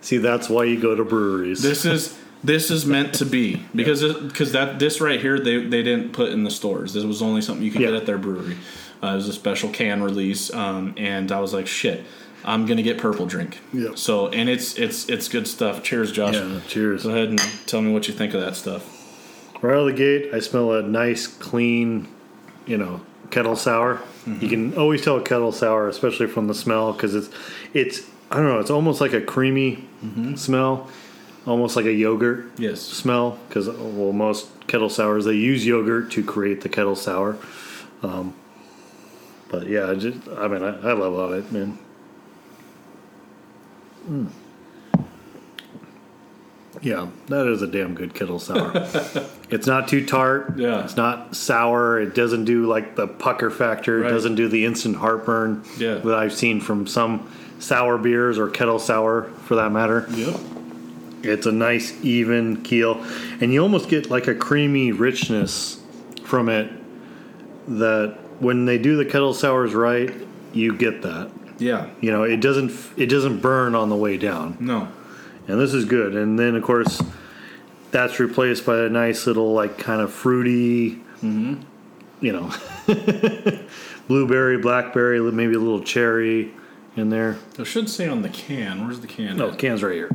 See, that's why you go to breweries. "This is this is meant to be because because that this right here they they didn't put in the stores. This was only something you could Yeah. get at their brewery. Uh, it was a special can release, um, and I was like, shit. I'm gonna get purple drink. Yep. So and it's it's it's good stuff. Cheers, Josh. Yeah, cheers. Go ahead and tell me what you think of that stuff. Right out of the gate, I smell a nice, clean, you know, kettle sour. You can always tell a kettle sour, especially from the smell, because it's, it's, I don't know, it's almost like a creamy smell, almost like a yogurt Yes. smell. Because well, most kettle sours they use yogurt to create the kettle sour. Um, but yeah, I just, I mean, I, I love all it, man. Mm. Yeah, that is a damn good kettle sour. *laughs* it's not too tart. Yeah. It's not sour. It doesn't do like the pucker factor. Right. It doesn't do the instant heartburn Yeah. that I've seen from some sour beers or kettle sour for that matter. Yep. It's a nice even keel, and you almost get like a creamy richness from it. That when they do the kettle sours right, you get that. Yeah. You know, it doesn't it doesn't burn on the way down, No. And this is good. And then of course, that's replaced by a nice little like kind of fruity, you know, *laughs* blueberry, blackberry, maybe a little cherry in there. It should say on the can. Where's the can? No, at? can's right here.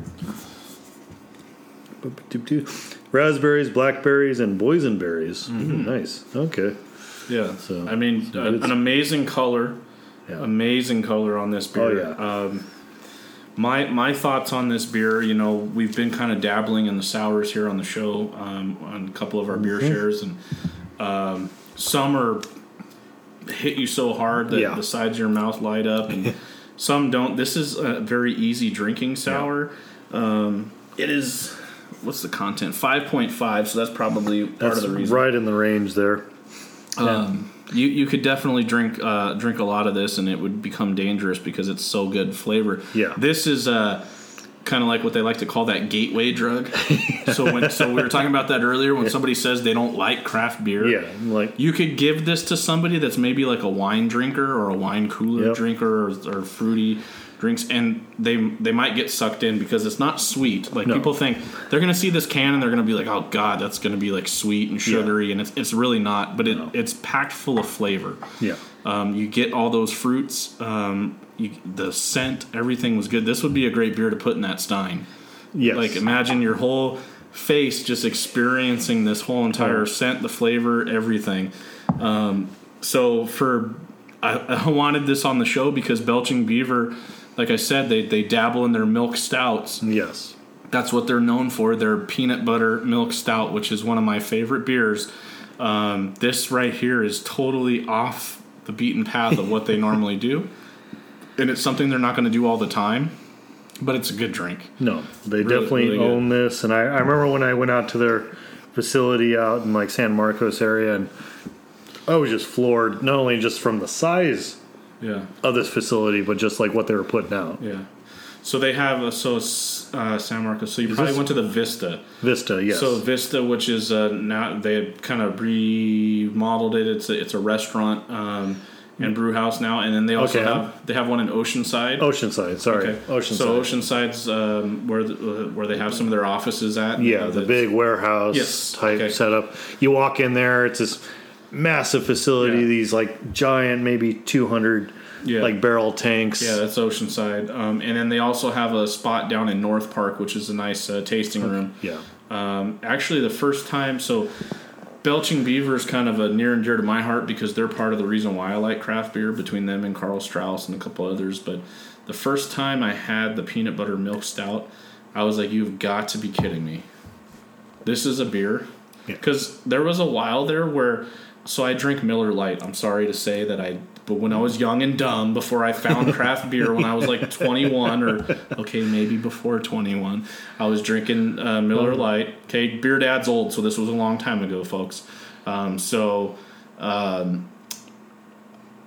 Raspberries, blackberries, and boysenberries. Ooh, nice. Okay. Yeah. So- I mean, a- an amazing color. Yeah. Amazing color on this beer. Oh, yeah. Um, my my thoughts on this beer. You know, we've been kind of dabbling in the sours here on the show um, on a couple of our beer Mm-hmm. shares, and um, some are hit you so hard that Yeah. the sides of your mouth light up, and *laughs* some don't. This is a very easy drinking sour. Um, it is. What's the content? Five point five. So that's probably part That's of the reason. right in the range there. Um, you you could definitely drink uh, drink a lot of this, and it would become dangerous because it's so good flavor. Yeah. this is uh, kind of like what they like to call that gateway drug. *laughs* so when so we were talking about that earlier. When somebody says they don't like craft beer, Yeah, like you could give this to somebody that's maybe like a wine drinker or a wine cooler Yep. drinker or, or fruity drinks, and they they might get sucked in because it's not sweet. Like No. people think they're gonna see this can and they're gonna be like, "Oh God, that's gonna be like sweet and sugary," and it's it's really not. But it No. it's packed full of flavor. yeah, Um, you get all those fruits. Um, you, the scent, everything was good. This would be a great beer to put in that stein. yes, Like imagine your whole face just experiencing this whole entire Oh. scent, the flavor, everything. Um, so for I, I wanted this on the show because Belching Beaver, like I said, they they dabble in their milk stouts. yes, That's what they're known for. Their peanut butter milk stout, which is one of my favorite beers. Um, this right here is totally off the beaten path of what they *laughs* normally do, and it's something they're not going to do all the time. But it's a good drink. no, they Really- definitely really good. own this. And I, I remember when I went out to their facility out in like San Marcos area, and I was just floored, not only just from the size Yeah. of this facility, but just like what they were putting out. Yeah. So they have a so uh, San Marcos. So you probably this- went to the Vista. Vista, yes, So Vista, which is uh, now they kind of remodeled it. It's a, it's a restaurant um, and brew house now, and then they also Okay. have they have one in Oceanside. Oceanside. Sorry, Okay. Oceanside. So Oceanside's um, where the, uh, where they have some of their offices at. Yeah, the big warehouse Yes, type okay. setup. You walk in there, it's this massive facility. Yeah. These like giant, maybe two hundred Yeah. like barrel tanks. Yeah, that's Oceanside. Um, and then they also have a spot down in North Park, which is a nice uh, tasting room. yeah, Um, actually, the first time, so Belching Beaver is kind of a near and dear to my heart because they're part of the reason why I like craft beer between them and Karl Strauss and a couple others. But the first time I had the peanut butter milk stout, I was like, you've got to be kidding me. This is a beer. Yeah. Because there was a while there where, so I drink Miller Lite. I'm sorry to say that I, but when I was young and dumb, before I found craft *laughs* beer, when I was like 21 or okay, maybe before 21, I was drinking uh, Miller Lite. Okay, beer dad's old, so this was a long time ago, folks. Um, so, um,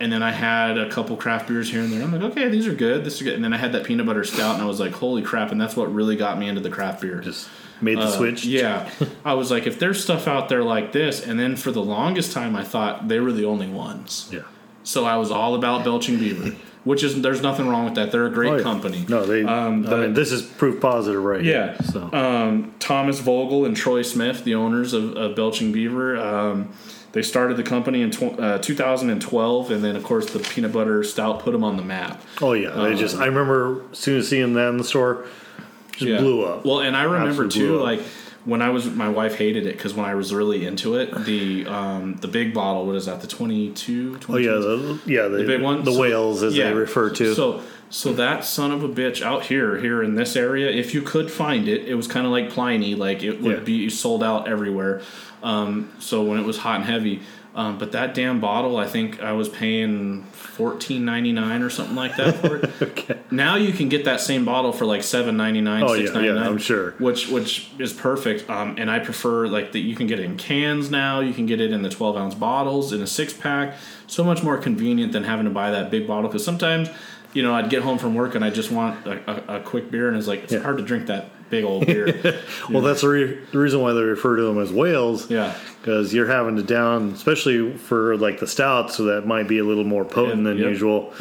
and then I had a couple craft beers here and there. I'm like, okay, these are good. This is good. And then I had that peanut butter stout, and I was like, holy crap! And that's what really got me into the craft beer. just made the Uh, switch. Yeah. I was like, if there's stuff out there like this, and then for the longest time, I thought they were the only ones. yeah, So I was all about Belching Beaver, which is there's nothing wrong with that. They're a great Oh, yeah. company. No, they. Um, I mean, this is proof positive, right? Yeah. Here, so Um, Thomas Vogel and Troy Smith, the owners of, of Belching Beaver, um, they started the company in tw- uh, 2012, and then of course the peanut butter stout put them on the map. oh yeah, they just. I remember soon as seeing that in the store, just blew up. Well, and I remember Absolutely too, like when I was, my wife hated it because when I was really into it, the um, the big bottle, what is that, the 22? oh yeah, the yeah the, big one? the So- whales as they refer to. So so that son of a bitch out here, here in this area, if you could find it, it was kind of like Pliny, like it would Yeah. be sold out everywhere. Um, so when it was hot and heavy, um, but that damn bottle, I think I was paying fourteen ninety nine or something like that for it. *laughs* okay. Now you can get that same bottle for like seven ninety nine, Oh, six yeah, ninety nine. yeah, I'm sure. Which which is perfect. Um, and I prefer like that you can get it in cans now. You can get it in the twelve ounce bottles in a six pack. So much more convenient than having to buy that big bottle. Because sometimes, you know, I'd get home from work and I just want a, a, a quick beer, and it's like it's Yeah. hard to drink that big old beer. *laughs* Well, that's the, re- the reason why they refer to them as whales. yeah. Because you're having to down, especially for like the stouts, so that might be a little more potent Yeah, than yep. Mm-hmm. usual.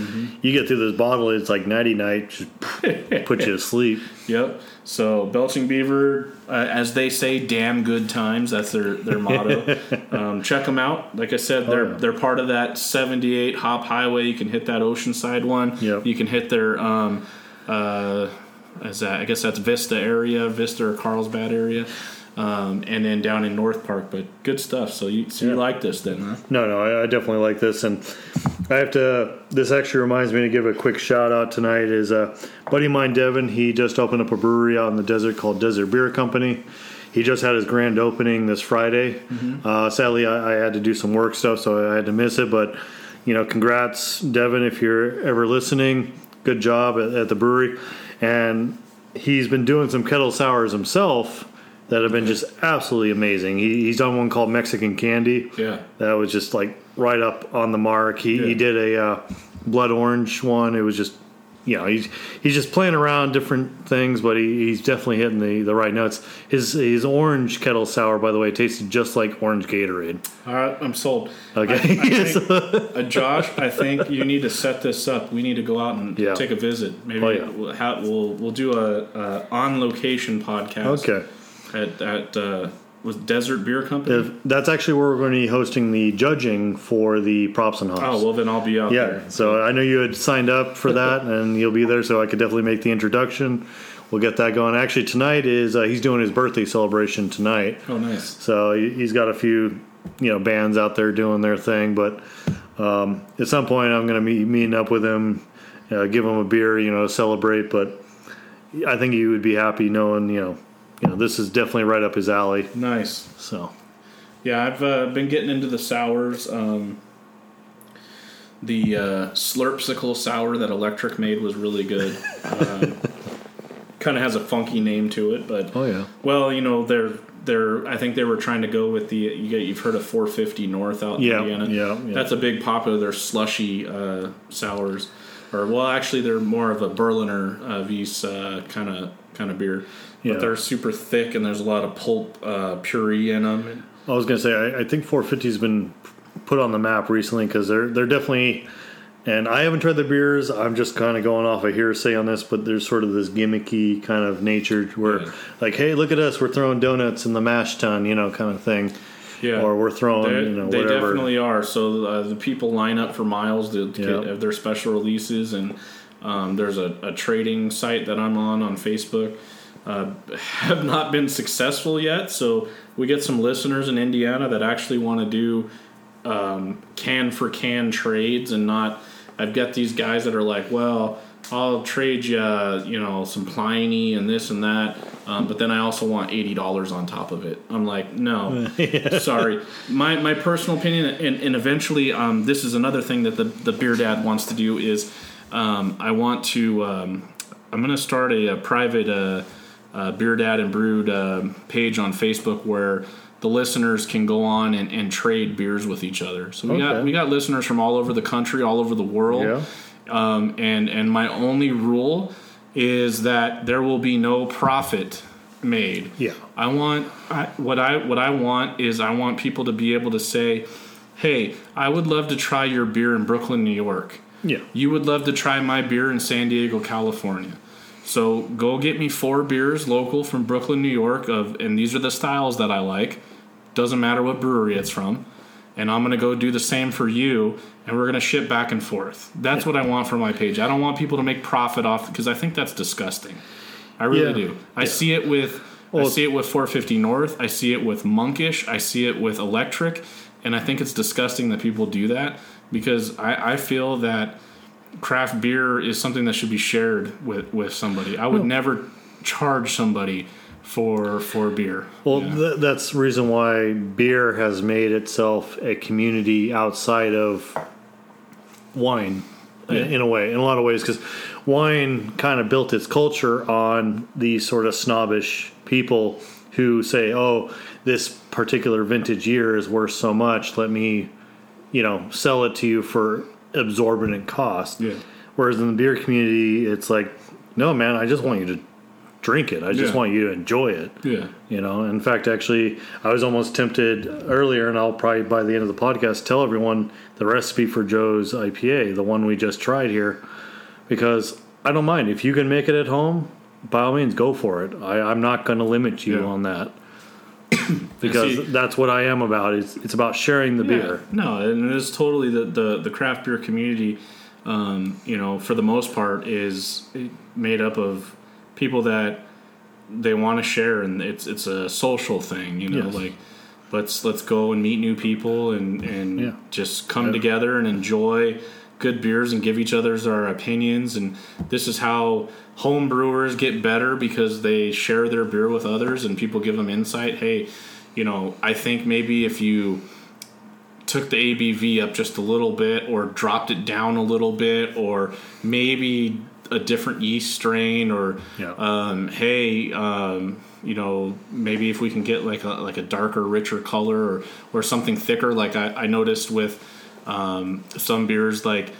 You get through this bottle, it's like nighty night, just *laughs* put you to sleep. Yep. So Belching Beaver, uh, as they say, damn good times. That's their their motto. *laughs* um, check them out. Like I said, they're Oh, yeah. they're part of that 78 Hop Highway. You can hit that Oceanside one. Yep. You can hit their um, uh, is that I guess that's Vista area, Vista or Carlsbad area. Um, and then down in North Park, but good stuff. So you so you Yeah. like this then, huh? No, no, I, I definitely like this, and I have to. This actually reminds me to give a quick shout out tonight. Is a buddy of mine, Devin. He just opened up a brewery out in the desert called Desert Beer Company. He just had his grand opening this Friday. Uh, sadly, I, I had to do some work stuff, so I had to miss it. But you know, congrats, Devin, if you're ever listening. Good job at, at the brewery, and he's been doing some kettle sours himself that have been just absolutely amazing. He, he's done one called Mexican Candy. Yeah. That was just like right up on the mark. He, he did a uh, blood orange one. It was just, you know, he's he's just playing around different things, but he, he's definitely hitting the, the right notes. His his orange kettle sour, by the way, tasted just like orange Gatorade. All right, I'm sold. Okay. I, I *laughs* think, uh, Josh, I think you need to set this up. We need to go out and Yeah. take a visit. Maybe Oh, yeah. we'll, ha- we'll we'll do a, a on location podcast. okay. At at uh, was Desert Beer Company. If, that's actually where we're going to be hosting the judging for the props and hops. oh well, then I'll be out Yeah, there. so I know you had signed up for that, *laughs* and you'll be there, so I could definitely make the introduction. We'll get that going. Actually, tonight is uh, he's doing his birthday celebration tonight, Oh, nice. so he- he's got a few, you know, bands out there doing their thing. But um, at some point, I'm going to be meeting up with him, uh, give him a beer, you know, to celebrate. But I think he would be happy knowing, you know, you know, this is definitely right up his alley. Nice. So Yeah, I've uh, been getting into the sours. Um, the uh, Slurpsicle sour that Electric made was really good. Um, kind of has a funky name to it, but Oh, yeah. Well, you know they're they're. I think they were trying to go with the you get you've heard of 450 North out in Yeah, Indiana. yeah, yeah. That's a big popular. They're slushy uh, sours, or well, actually they're more of a Berliner uh, Weiss kind of kind of beer. Yeah. But they're super thick and there's a lot of pulp uh, puree in them. I was gonna say I, I think 450's been put on the map recently because they're they're definitely. And I haven't tried the beers. I'm just kind of going off a hearsay on this, but there's sort of this gimmicky kind of nature where, Yeah. like, hey, look at us, we're throwing donuts in the mash tun, you know, kind of thing. Yeah, Or we're throwing, They, you know, they definitely are. So uh, the people line up for miles to, to Yeah. get their special releases, and um, there's a, a trading site that I'm on on Facebook. Uh, *laughs* have not been successful yet, so we get some listeners in Indiana that actually want to do um, can for can trades and not. I've got these guys that are like, well, I'll trade you, you know, some Pliny and this and that, um, but then I also want eighty dollars on top of it. I'm like, no, *laughs* sorry. My my personal opinion, and, and eventually, um, this is another thing that the the beer dad wants to do is, um, I want to, um, I'm going to start a, a private uh, uh, beer dad and brewed uh, page on Facebook where the listeners can go on and, and trade beers with each other. So we got we got listeners from all over the country, all over the world. Yeah. Um, and and my only rule is that there will be no profit made. Yeah. I want I, what I what I want is I want people to be able to say, "Hey, I would love to try your beer in Brooklyn, New York." Yeah. You would love to try my beer in San Diego, California. So go get me four beers local from Brooklyn, New York of and these are the styles that I like. Doesn't matter what brewery it's from. And I'm going to go do the same for you and we're going to ship back and forth. That's what I want for my page. I don't want people to make profit off because I think that's disgusting. I really Yeah. do. I see it with Well, I see it with 450 North. I see it with Monkish. I see it with Electric, and I think it's disgusting that people do that because I, I feel that craft beer is something that should be shared with, with somebody. I would oh. never charge somebody for for beer. Well, th- that's the reason why beer has made itself a community outside of wine, in- Yeah. in a way, in a lot of ways, because wine kind of built its culture on these sort of snobbish people who say, "Oh, this particular vintage year is worth so much. Let me, you know, sell it to you for absorbent cost." Yeah. Whereas in the beer community, it's like, "No, man, I just want you to drink it. I just Yeah. want you to enjoy it." yeah. You know, in fact, actually, I was almost tempted earlier, and I'll probably by the end of the podcast tell everyone the recipe for Joe's IPA, the one we just tried here, because I don't mind if you can make it at home. By all means, go for it. I, I'm not going to limit you Yeah. on that *laughs* because see- that's what I am about. It's it's about sharing the beer. No, and it is totally the, the, the craft beer community, um, you know, for the most part, is made up of people that they want to share, and it's it's a social thing, you know, Yes. like let's let's go and meet new people and and Yeah. just come Yeah. together and enjoy good beers and give each other's our opinions and this is how home brewers get better because they share their beer with others and people give them insight hey you know i think maybe if you took the ABV up just a little bit or dropped it down a little bit or maybe a different yeast strain or Yeah. um, hey um, you know maybe if we can get like a like a darker richer color or, or something thicker like I, I noticed with um, some beers like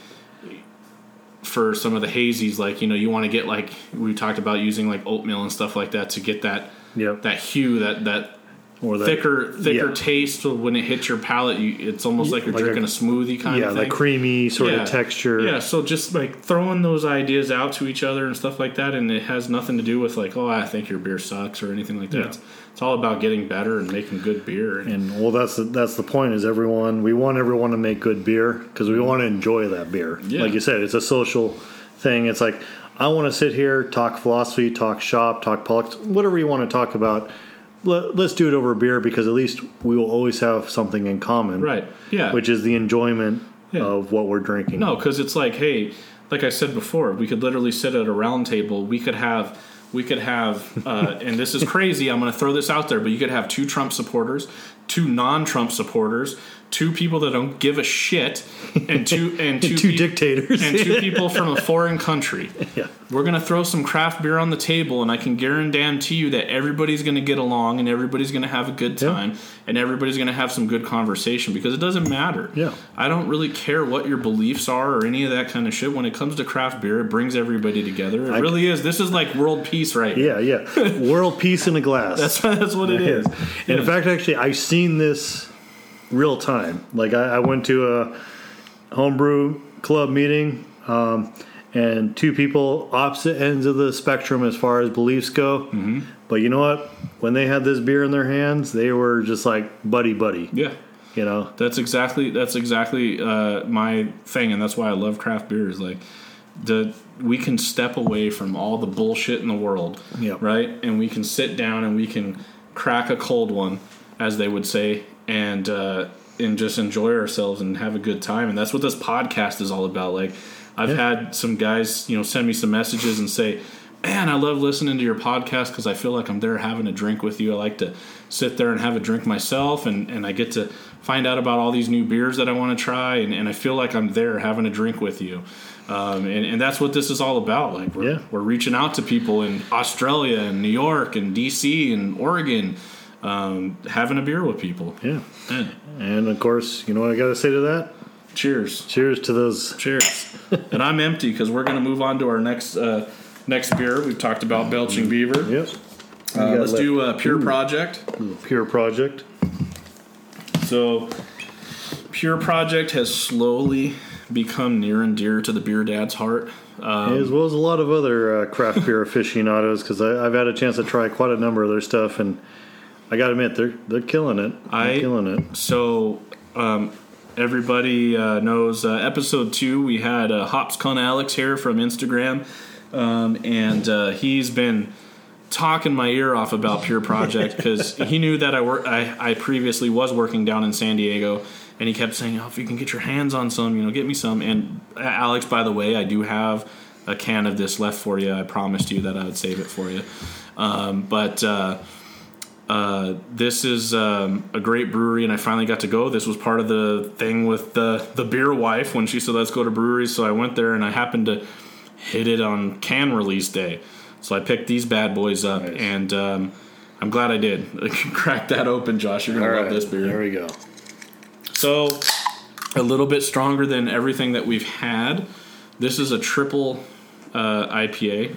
for some of the hazies like you know you want to get like we talked about using like oatmeal and stuff like that to get that Yep. that hue that that Or that, thicker thicker yeah. taste so when it hits your palate you, it's almost like you're Like drinking a, smoothie kind yeah, of the creamy sort Yeah. of texture. yeah so just like throwing those ideas out to each other and stuff like that and it has nothing to do with like oh i think your beer sucks or anything like that Yeah. it's, it's all about getting better and making good beer and, And well, that's the, that's the point. Is everyone we want everyone to make good beer because we want to enjoy that beer. Yeah. Like you said, it's a social thing. It's like I want to sit here, talk philosophy, talk shop, talk politics, whatever you want to talk about. Let, let's do it over beer because at least we will always have something in common, right yeah Which is the enjoyment Yeah. of what we're drinking. No, because it's like, hey, like I said before, we could literally sit at a round table. We could have, we could have, uh, and this is *laughs* crazy. I'm going to throw this out there, but you could have two Trump supporters, two non-Trump supporters, two people that don't give a shit, and two *laughs* and two, two peop- dictators. and two people *laughs* from a foreign country. Yeah. We're gonna throw some craft beer on the table, and I can guarantee you that everybody's gonna get along, and everybody's gonna have a good Yeah. time, and everybody's gonna have some good conversation because it doesn't matter. Yeah. I don't really care what your beliefs are or any of that kind of shit. When it comes to craft beer, it brings everybody together. It really is. This is like world peace, right? Yeah, yeah. *laughs* World peace in a glass. That's that's what it is. And in fact, actually, I've seen this real time. Like I, I went to a homebrew club meeting, um, and two people opposite ends of the spectrum as far as beliefs go. Mm-hmm. But you know what? When they had this beer in their hands, they were just like buddy buddy. Yeah. You know. That's exactly that's exactly uh, my thing, and that's why I love craft beers. Like the we can step away from all the bullshit in the world, Yep. right? And we can sit down and we can crack a cold one, as they would say, and uh, and just enjoy ourselves and have a good time. And that's what this podcast is all about. Like I've had some guys, you know, send me some messages and say. Man, I love listening to your podcast because I feel like I'm there having a drink with you. I like to sit there and have a drink myself, and, and I get to find out about all these new beers that I want to try, and, and I feel like I'm there having a drink with you. Um, and, and that's what this is all about. Like we're, Yeah. we're reaching out to people in Australia and New York and DC and Oregon, um, having a beer with people. Yeah. Yeah. And of course, you know what I got to say to that? Cheers. Cheers to those. Cheers. *laughs* and I'm empty because we're going to move on to our next uh, next beer. We've talked about Belching Beaver. Yep. Uh, let's left- do a Pure Project. Pure Project. So, Pure Project has slowly become near and dear to the beer dad's heart. Um, as well as a lot of other uh, craft beer *laughs* aficionados, because I've had a chance to try quite a number of their stuff, and I got to admit they're they're killing it. They're I- killing it. So, um, everybody uh, knows uh, episode two, we had uh, Hopscon Alex here from Instagram, um, and uh, he's been talking my ear off about Pure Project *laughs* because he knew that I work. I, I previously was working down in San Diego, and he kept saying, "Oh, if you can get your hands on some, you know, get me some." And uh, Alex, by the way, I do have a can of this left for you. I promised you that I would save it for you, um, but. Uh, this is um, a great brewery, and I finally got to go. This was part of the thing with the the beer wife when she said let's go to breweries. So I went there, and I happened to hit it on can release day. So I picked these bad boys up, Nice. and um, I'm glad I did. *laughs* Crack that open, Josh. You're gonna All love right, this beer. there we go. So, a little bit stronger than everything that we've had. This is a triple uh, IPA.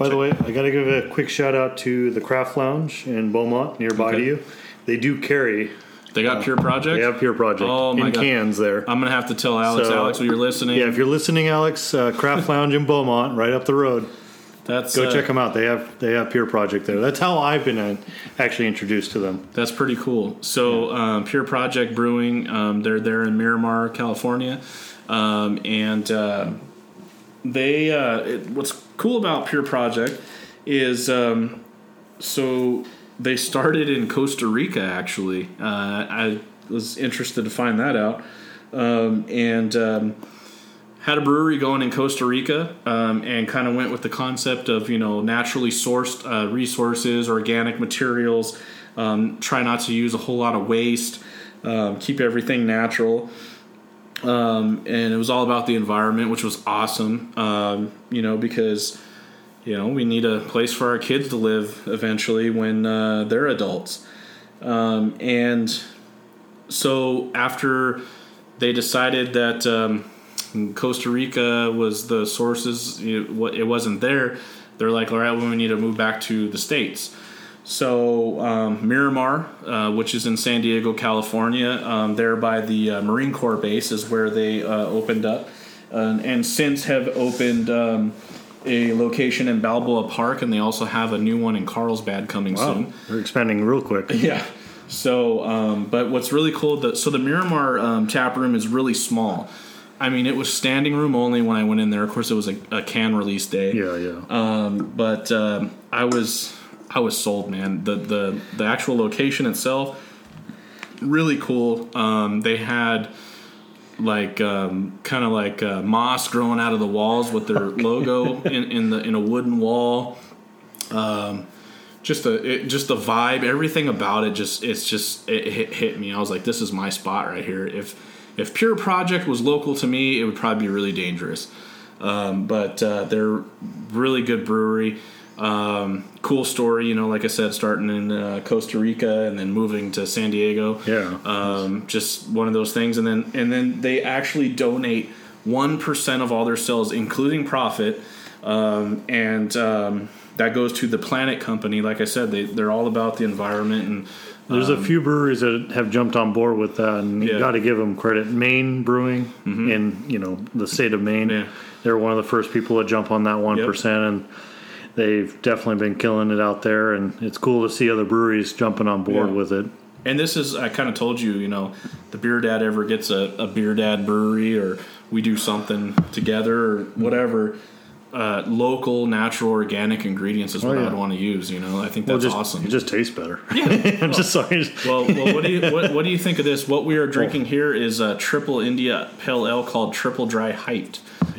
By the way, I got to give a quick shout out to the Craft Lounge in Beaumont, nearby Okay. to you. They do carry. They got Pure Project. They have Pure Project Oh, my in God. cans there. I'm gonna have to tell Alex. So- Alex, when you're listening, Yeah, if you're listening, Alex, uh, Craft *laughs* Lounge in Beaumont, right up the road. that's Go uh, check them out. They have they have Pure Project there. That's how I've been uh, actually introduced to them. That's pretty cool. So, um, Pure Project Brewing, um, they're there in Miramar, California, um, and uh, they. Uh, it, what's cool about Pure Project is um, so they started in Costa Rica. Actually, uh, I was interested to find that out, um, and. Um, had a brewery going in Costa Rica um, and kind of went with the concept of you know naturally sourced uh, resources, organic materials. Um, try not to use a whole lot of waste. Um, keep everything natural. Um, and it was all about the environment, which was awesome. Um, you know because you know we need a place for our kids to live eventually when uh, they're adults. Um, and so after they decided that um, Costa Rica was the sources, you know, it wasn't there. They're like, all right, well, we need to move back to the states. So um, Miramar, uh, which is in San Diego, California, um, there by the uh, Marine Corps base, is where they uh, opened up, and, and since have opened um, a location in Balboa Park, and they also have a new one in Carlsbad coming soon. They're expanding real quick. *laughs* Yeah. So, um, but what's really cool, the, so the Miramar um, tap room is really small. I mean, it was standing room only when I went in there. Of course, it was a, a can release day. Yeah, yeah. Um, but um, I was I was sold, man. The the the actual location itself, really cool. Um, they had like um, kind of like uh, moss growing out of the walls with their *laughs* logo in, in the in a wooden wall. Um, just the it, just the vibe, everything about it. Just it's just it hit, hit me. I was like, this is my spot right here. If if Pure Project was local to me, it would probably be really dangerous. Um, but uh, they're really good brewery. Um, cool story, you know. Like I said, starting in uh, Costa Rica and then moving to San Diego. Yeah. Um, just one of those things, and then and then they actually donate one percent of all their sales, including profit, um, and um, that goes to the Planet Company. Like I said, they they're all about the environment and. There's a few breweries that have jumped on board with that, and you got to give them credit. Maine Brewing in you know the state of Maine, Yeah. they're one of the first people to jump on that one and they've definitely been killing it out there. And it's cool to see other breweries jumping on board Yeah. with it. And this is, I kind of told you, you know, the Beer Dad ever gets a, a Beer Dad brewery or we do something together or whatever, uh, local, natural, organic ingredients is what Oh, yeah. I'd want to use, you know. I think Well, that's just, awesome. It just tastes better. *laughs* I'm just sorry. well, well, what do you what, what do you think of this? What we are *laughs* drinking here is a triple India Pale Ale called Triple Dry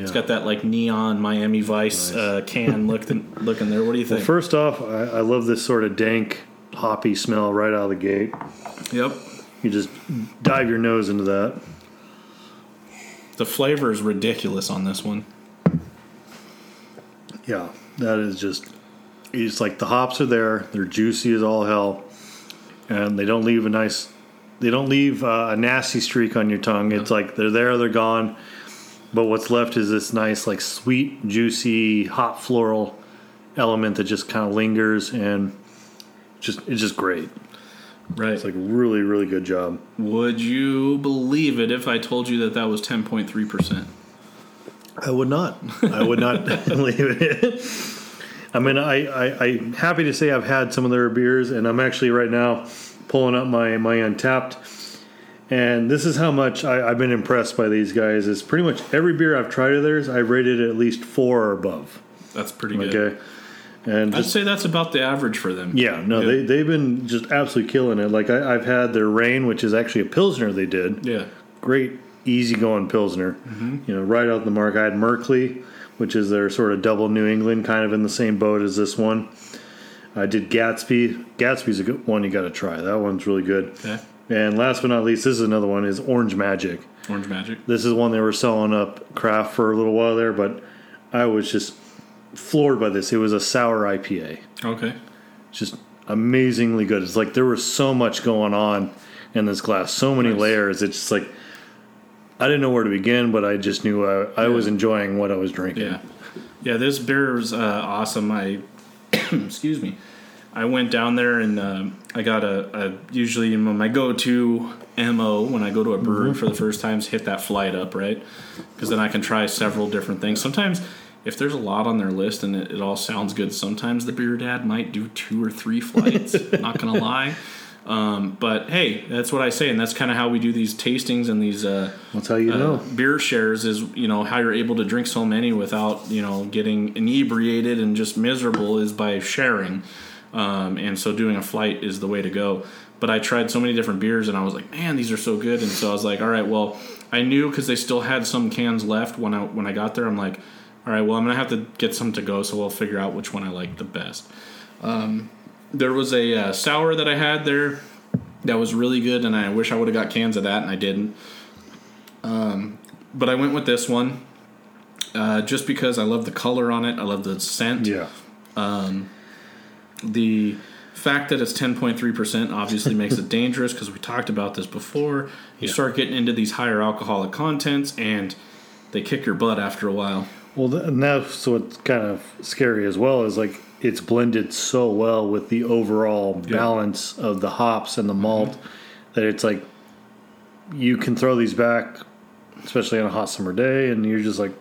Hyped. It's Yeah. got that like neon Miami Vice uh, can *laughs* looking looking there. What do you think? First off, I, I love this sort of dank, hoppy smell right out of the gate. yep, You just dive your nose into that. the flavor is ridiculous on this one. Yeah, that is just. It's like the hops are there. They're juicy as all hell, and they don't leave a nice. They don't leave uh, a nasty streak on your tongue. It's like they're there, they're gone. But what's left is this nice, like sweet, juicy, hot floral element that just kind of lingers and just it's just great. Right. It's like really, really good job. Would you believe it if I told you that that was 10.3%? I would not. I would not *laughs* *laughs* believe it. I mean, I, I, I'm happy to say I've had some of their beers, and I'm actually right now pulling up my, my Untappd. And this is how much I, I've been impressed by these guys. Is pretty much every beer I've tried of theirs, I've rated at least four or above. That's pretty good. Okay, and I'd say that's about the average for them. yeah, no, they they've been just absolutely killing it. Like I, I've had their Rain, which is actually a pilsner they did. Yeah. great easygoing pilsner. Mm-hmm. You know, right out the mark. I had Merkley, which is their sort of double New England, kind of in the same boat as this one. I did Gatsby. Gatsby's a good one you got to try. That one's really good. Okay. And last but not least, this is another one is Orange Magic. Orange Magic. This is one they were selling up craft for a little while there, but I was just floored by this. It was a sour IPA Okay. just amazingly good. It's like there was so much going on in this glass, so many Nice. layers. It's just like I didn't know where to begin, but I just knew I, I was enjoying what I was drinking. Yeah. Yeah, this beer was uh, awesome. I, *coughs* excuse me, I went down there and um I got a, a usually my go to mo when I go to a brewery for the first time is hit that flight up right because then I can try several different things. Sometimes if there's a lot on their list and it, it all sounds good, sometimes the beer dad might do two or three flights. *laughs* not gonna lie. Um, but hey, that's what I say, and that's kind of how we do these tastings and these uh, That's how you uh, know. beer shares is you know how you're able to drink so many without you know getting inebriated and just miserable is by sharing um, and so doing a flight is the way to go but i tried so many different beers and i was like man these are so good and so i was like all right well i knew because they still had some cans left when i when i got there i'm like all right well i'm gonna have to get some to go so we'll figure out which one i like the best um, there was a uh, sour that i had there that was really good and i wish i would have got cans of that and i didn't but I went with this one uh, just because I love the color on it. I love the scent. Yeah. The fact that it's 10.3% obviously makes it *laughs* dangerous because we talked about this before. You Yeah. start getting into these higher alcoholic contents and they kick your butt after a while. Well, and that's what's kind of scary as well is like it's blended so well with the overall balance of the hops and the mm-hmm. malt that it's like you can throw these back, especially on a hot summer day, and you're just like,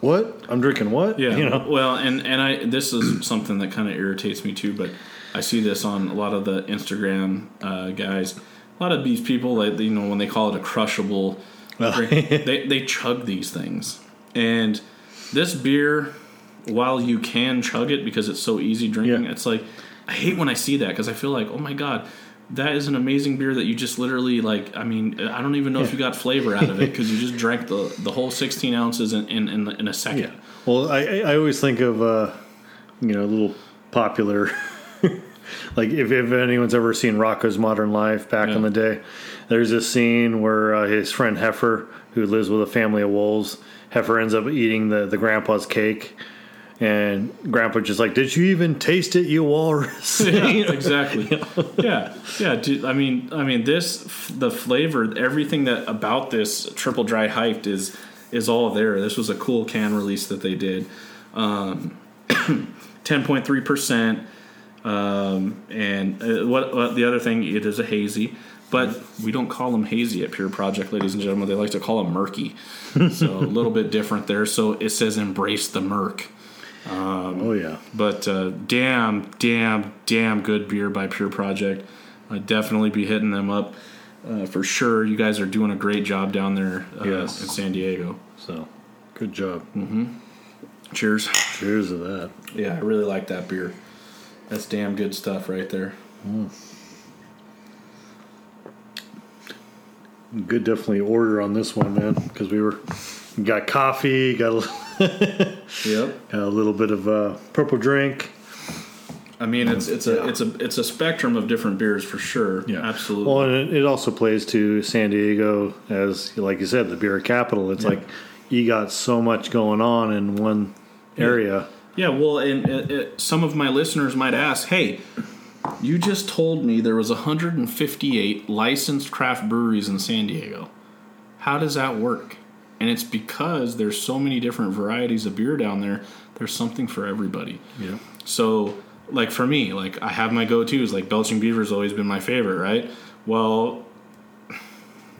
"What? I'm drinking what?" Yeah. you know. Well, and and I this is something that kind of irritates me too, but I see this on a lot of the Instagram uh, guys. A lot of these people, like you know, when they call it a crushable *laughs* drink, *laughs* they they chug these things. And this beer, while you can chug it because it's so easy drinking, Yeah. it's like I hate when I see that because I feel like, oh my god. That is an amazing beer that you just literally like. I mean, I don't even know if you got flavor out of it *laughs* because you just drank the, the whole 16 ounces in in, in, in a second. Yeah. Well, I I always think of uh, you know, a little popular. *laughs* like if, if anyone's ever seen Rocko's Modern Life back in the day, there's a scene where uh, his friend Heifer, who lives with a family of wolves, Heifer ends up eating the the grandpa's cake. And Grandpa just like, did you even taste it, you walrus? *laughs* yeah, *laughs* exactly. Yeah, yeah. Dude, I mean, I mean, this the flavor, everything that about this triple dry hyped is is all there. This was a cool can release that they did. Um, *clears throat* Ten point three percent. Um, and uh, what, what the other thing? It is a hazy, but we don't call them hazy at Pure Project, ladies and gentlemen. They like to call them murky. *laughs* so a little bit different there. So it says embrace the murk. Oh yeah. But uh, damn, damn, damn good beer by Pure Project. I'd definitely be hitting them up uh, for sure. You guys are doing a great job down there uh, Yes. in San Diego. So, good job. Cheers. Cheers to that. Yeah, I really like that beer. That's damn good stuff right there. Good, definitely order on this one, man, because we were got coffee, got a, *laughs* Yep. got a little bit of uh, purple drink. I mean, it's it's a it's a it's a spectrum of different beers for sure. Yeah, absolutely. Well, and it, also plays to San Diego as, like you said, the beer capital. It's Yeah. like you got so much going on in one area. Yeah, well, and uh, some of my listeners might ask, "Hey, you just told me there was 158 licensed craft breweries in San Diego. How does that work?" And it's because there's so many different varieties of beer down there. There's something for everybody. Yeah. So like for me, like I have my go tos. Like Belching Beaver's always been my favorite, right? Well,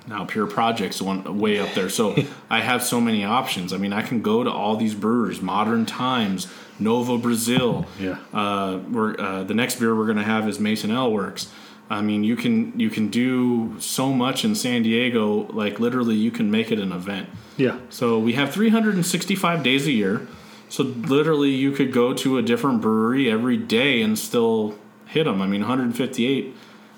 now Pure Project's one way up there. So *laughs* I have so many options. I mean, I can go to all these brewers Modern Times, Novo Brazil. Yeah. Uh, we're uh, the next beer we're gonna have is Mason Ale Works. I mean, you can you can do so much in San Diego. Like literally, you can make it an event. Yeah. So we have 365 days a year. So literally, you could go to a different brewery every day and still hit them. I mean, 158.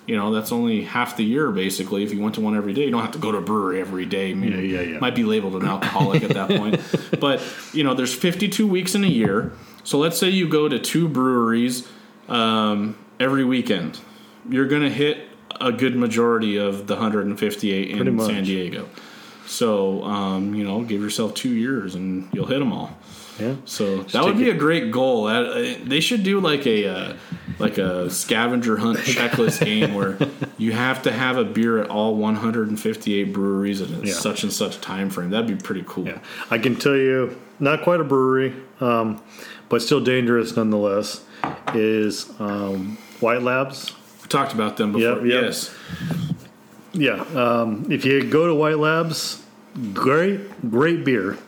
You know, that's only half the year basically. If you went to one every day, you don't have to go to a brewery every day. I mean, Yeah, yeah, yeah. Might be labeled an alcoholic at that point, *laughs* but you know, there's 52 weeks in a year. So let's say you go to two breweries um, every weekend. You're going to hit a good majority of the 158 Pretty in much. San Diego. So, um, you know, give yourself two years and you'll hit them all. Yeah. So that would take be a great goal. That, uh, they should do like a uh, like a scavenger hunt *laughs* checklist game where you have to have a beer at all 158 breweries in Yeah. such and such time frame. That'd be pretty cool. Yeah. I can tell you, not quite a brewery, um, but still dangerous nonetheless, is um, White Labs. Talked about them before. Yep, yep. Yes. Yeah. Um, if you go to White Labs, great, great beer.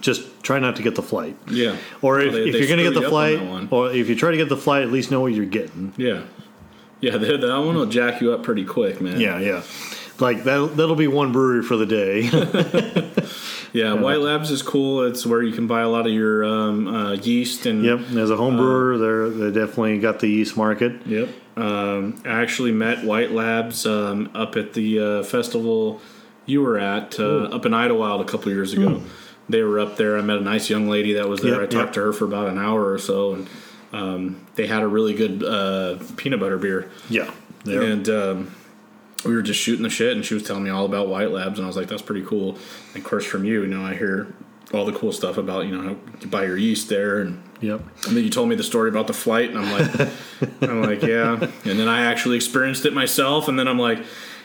Just try not to get the flight. Yeah. Or if, Well, they- if they you're going to get the on flight, one. or if you try to get the flight, at least know what you're getting. Yeah. Yeah, *laughs* that that one will jack you up pretty quick, man. Yeah, yeah. Like that. That'll be one brewery for the day. *laughs* *laughs* Yeah, White Labs is cool. It's where you can buy a lot of your um, uh, yeast and yep. As a Uh, home brewer, they're they definitely got the yeast market. Yep. Um, I actually met White Labs um, up at the uh, festival you were at uh, up in Idyllwild a couple years ago. They were up there. I met a nice young lady that was there. Yep, I talked yep. to her for about an hour or so, and um, they had a really good uh, peanut butter beer. Yeah. And um, we were just shooting the shit, and she was telling me all about White Labs, and I was like, "That's pretty cool." And of course, from you, you know, I hear all the cool stuff about you know how you buy your yeast there and Yep. and then you told me the story about the flight, and I'm like, *laughs* I'm like, yeah. And then I actually experienced it myself, and then I'm like,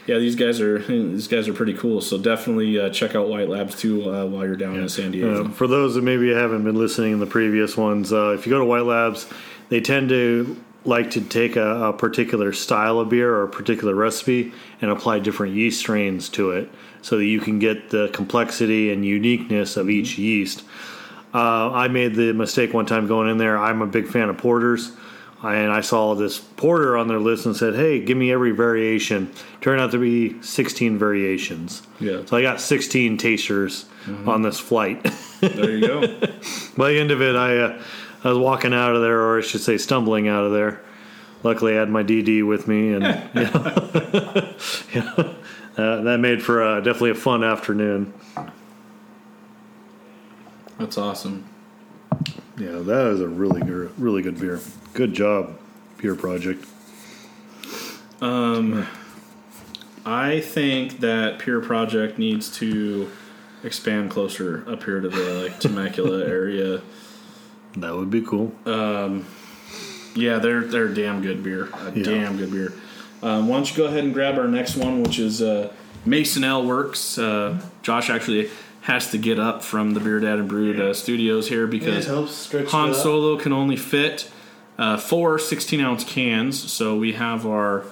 yeah, these guys are these guys are pretty cool. So definitely uh, check out White Labs too uh, while you're down in San Diego. Uh, for those that maybe haven't been listening in the previous ones, uh, if you go to White Labs, they tend to like to take a, a particular style of beer or a particular recipe and apply different yeast strains to it so that you can get the complexity and uniqueness of each yeast. Uh, I made the mistake one time going in there. I'm a big fan of porters. And I saw this porter on their list and said, "Hey, give me every variation." Turned out to be 16 variations. Yeah. So I got 16 tasters on this flight. there you go. *laughs* By the end of it, I uh, I was walking out of there, or I should say, stumbling out of there. Luckily, I had my DD with me, and you know, you know, uh, that made for uh, definitely a fun afternoon. That's awesome. Yeah, that is a really good, really good beer. Good job, Beer Project. Um, I think that Pure Project needs to expand closer up here to the like Temecula *laughs* area. That would be cool. Um, Yeah, they're they're damn good beer. A Yeah. damn good beer. Um, why don't you go ahead and grab our next one, which is uh, Mason Ale Works. Uh, Josh actually has to get up from the Beer Dad and Brewed uh, studios here because Han Solo can only fit uh, four 16 ounce cans. So we have our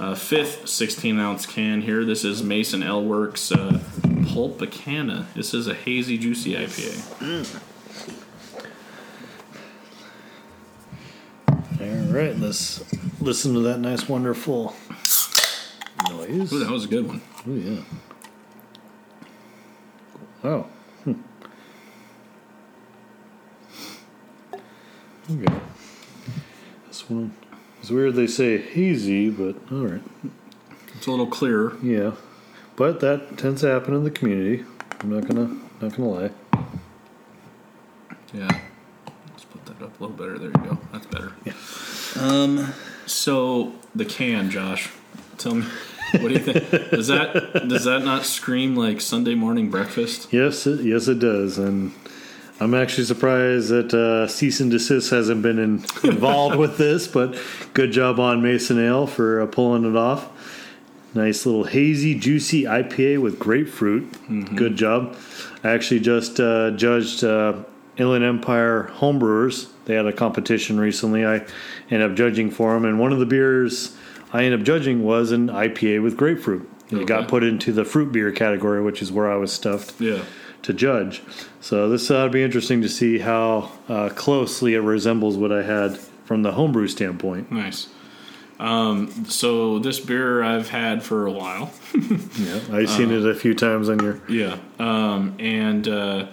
uh, fifth 16 ounce can here. This is Mason Ale Works uh, Pulpicana. This is a hazy, juicy IPA. All right, let's listen to that nice, wonderful noise. Ooh, that was a good one. Oh yeah. Wow. Hmm. Okay. This one. It's weird they say hazy, but all right. It's a little clearer. Yeah. But that tends to happen in the community. I'm not gonna not gonna lie. Yeah. Let's put that up a little better. There you go. That's better. Yeah. Um. So the can, Josh. Tell me, what do you think? does that does that not scream like Sunday morning breakfast? Yes, it, yes, it does, and I'm actually surprised that uh, cease and desist hasn't been in, involved with this. But good job on Mason Ale for uh, pulling it off. Nice little hazy, juicy IPA with grapefruit. Good job. I actually just uh, judged uh, Inland Empire Homebrewers. They had a competition recently. I ended up judging for them, and one of the beers I ended up judging was an IPA with grapefruit. It Okay. got put into the fruit beer category, which is where I was stuffed Yeah. to judge. So this ought to be interesting to see how uh, closely it resembles what I had from the homebrew standpoint. Nice. Um, so this beer I've had for a while. *laughs* Yeah, I've seen it a few times on your. Yeah. Um, and uh,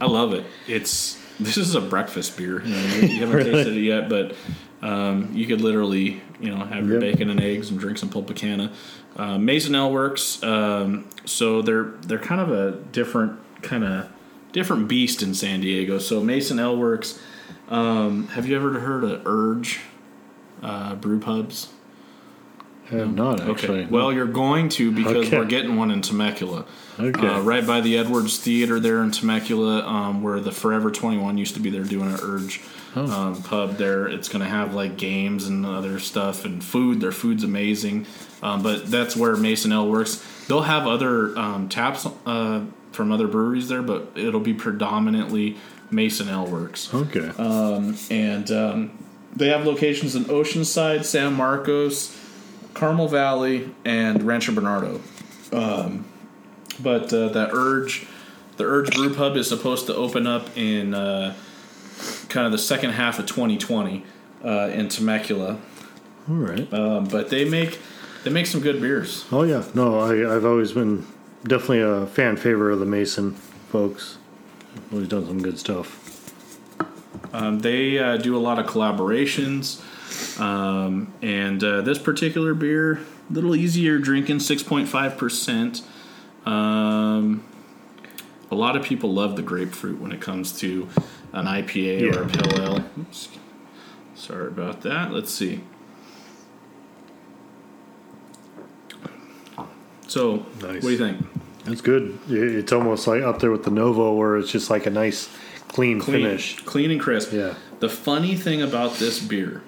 I love it. It's this is a breakfast beer. You, know, you haven't Really? *laughs* tasted it yet, but um, you could literally, you know, have your Yep. bacon and eggs and drink some Pulpicana. Uh, Mason Ale works. Um, so they're they're kind of a different kind of different beast in San Diego. So Mason Ale works. Um, have you ever heard of Urge uh, brew pubs? I have not actually. Okay. Well, you're going to because Okay. we're getting one in Temecula. Okay. Uh, right by the Edwards Theater there in Temecula, um, where the Forever 21 used to be. They're doing an Urge Oh. um, pub there. It's going to have like games and other stuff and food. Their food's amazing. Um, but that's where Mason Ale works. They'll have other um, taps uh, from other breweries there, but it'll be predominantly Mason Ale works okay. and um, they have locations in Oceanside, San Marcos, Carmel Valley, and Rancho Bernardo. Um, but uh, the Urge, the Urge Brew Pub is supposed to open up in uh, kind of the second half of 2020 uh, in Temecula. All right. Um, but they make they make some good beers. Oh yeah. No, I, I've always been definitely a fan favorite of the Mason folks. Always done some good stuff. Um, they uh, do a lot of collaborations, um, and uh, this particular beer, a little easier drinking, six point five percent. Um, a lot of people love the grapefruit when it comes to an IPA or a Yeah. pale ale. Oops. Sorry about that. Let's see. So, Nice. what do you think? It's good. It's almost like up there with the Novo, where it's just like a nice, clean, clean, finish. clean and crisp. Yeah. The funny thing about this beer,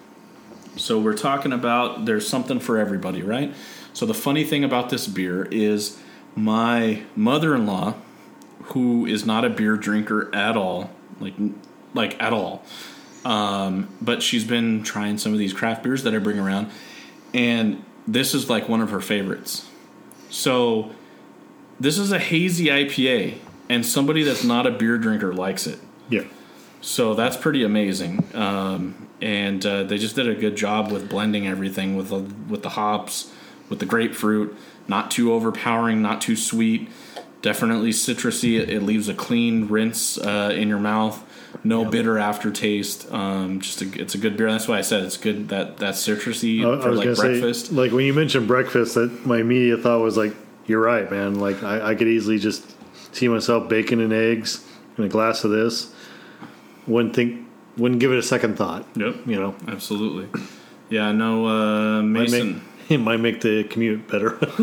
so we're talking about there's something for everybody, right? So the funny thing about this beer is my mother-in-law, who is not a beer drinker at all, like like at all, um, but she's been trying some of these craft beers that I bring around, and this is like one of her favorites. So this is a hazy IPA, and somebody that's not a beer drinker likes it. Yeah. So that's pretty amazing, um, and uh, they just did a good job with blending everything with the, with the hops, with the grapefruit. Not too overpowering, not too sweet. Definitely citrusy. It, it leaves a clean rinse uh, in your mouth. No bitter aftertaste. Um, just a, it's a good beer. That's why I said it's good. That that citrusy I, I for was like breakfast. say, like when you mentioned breakfast, that my immediate thought was like, "You're right, man. Like I, I could easily just see myself bacon and eggs and a glass of this. Wouldn't think, wouldn't give it a second thought. yep, You know, absolutely. Yeah, no uh, might Mason. make, *laughs* it might make the commute better. *laughs* *laughs*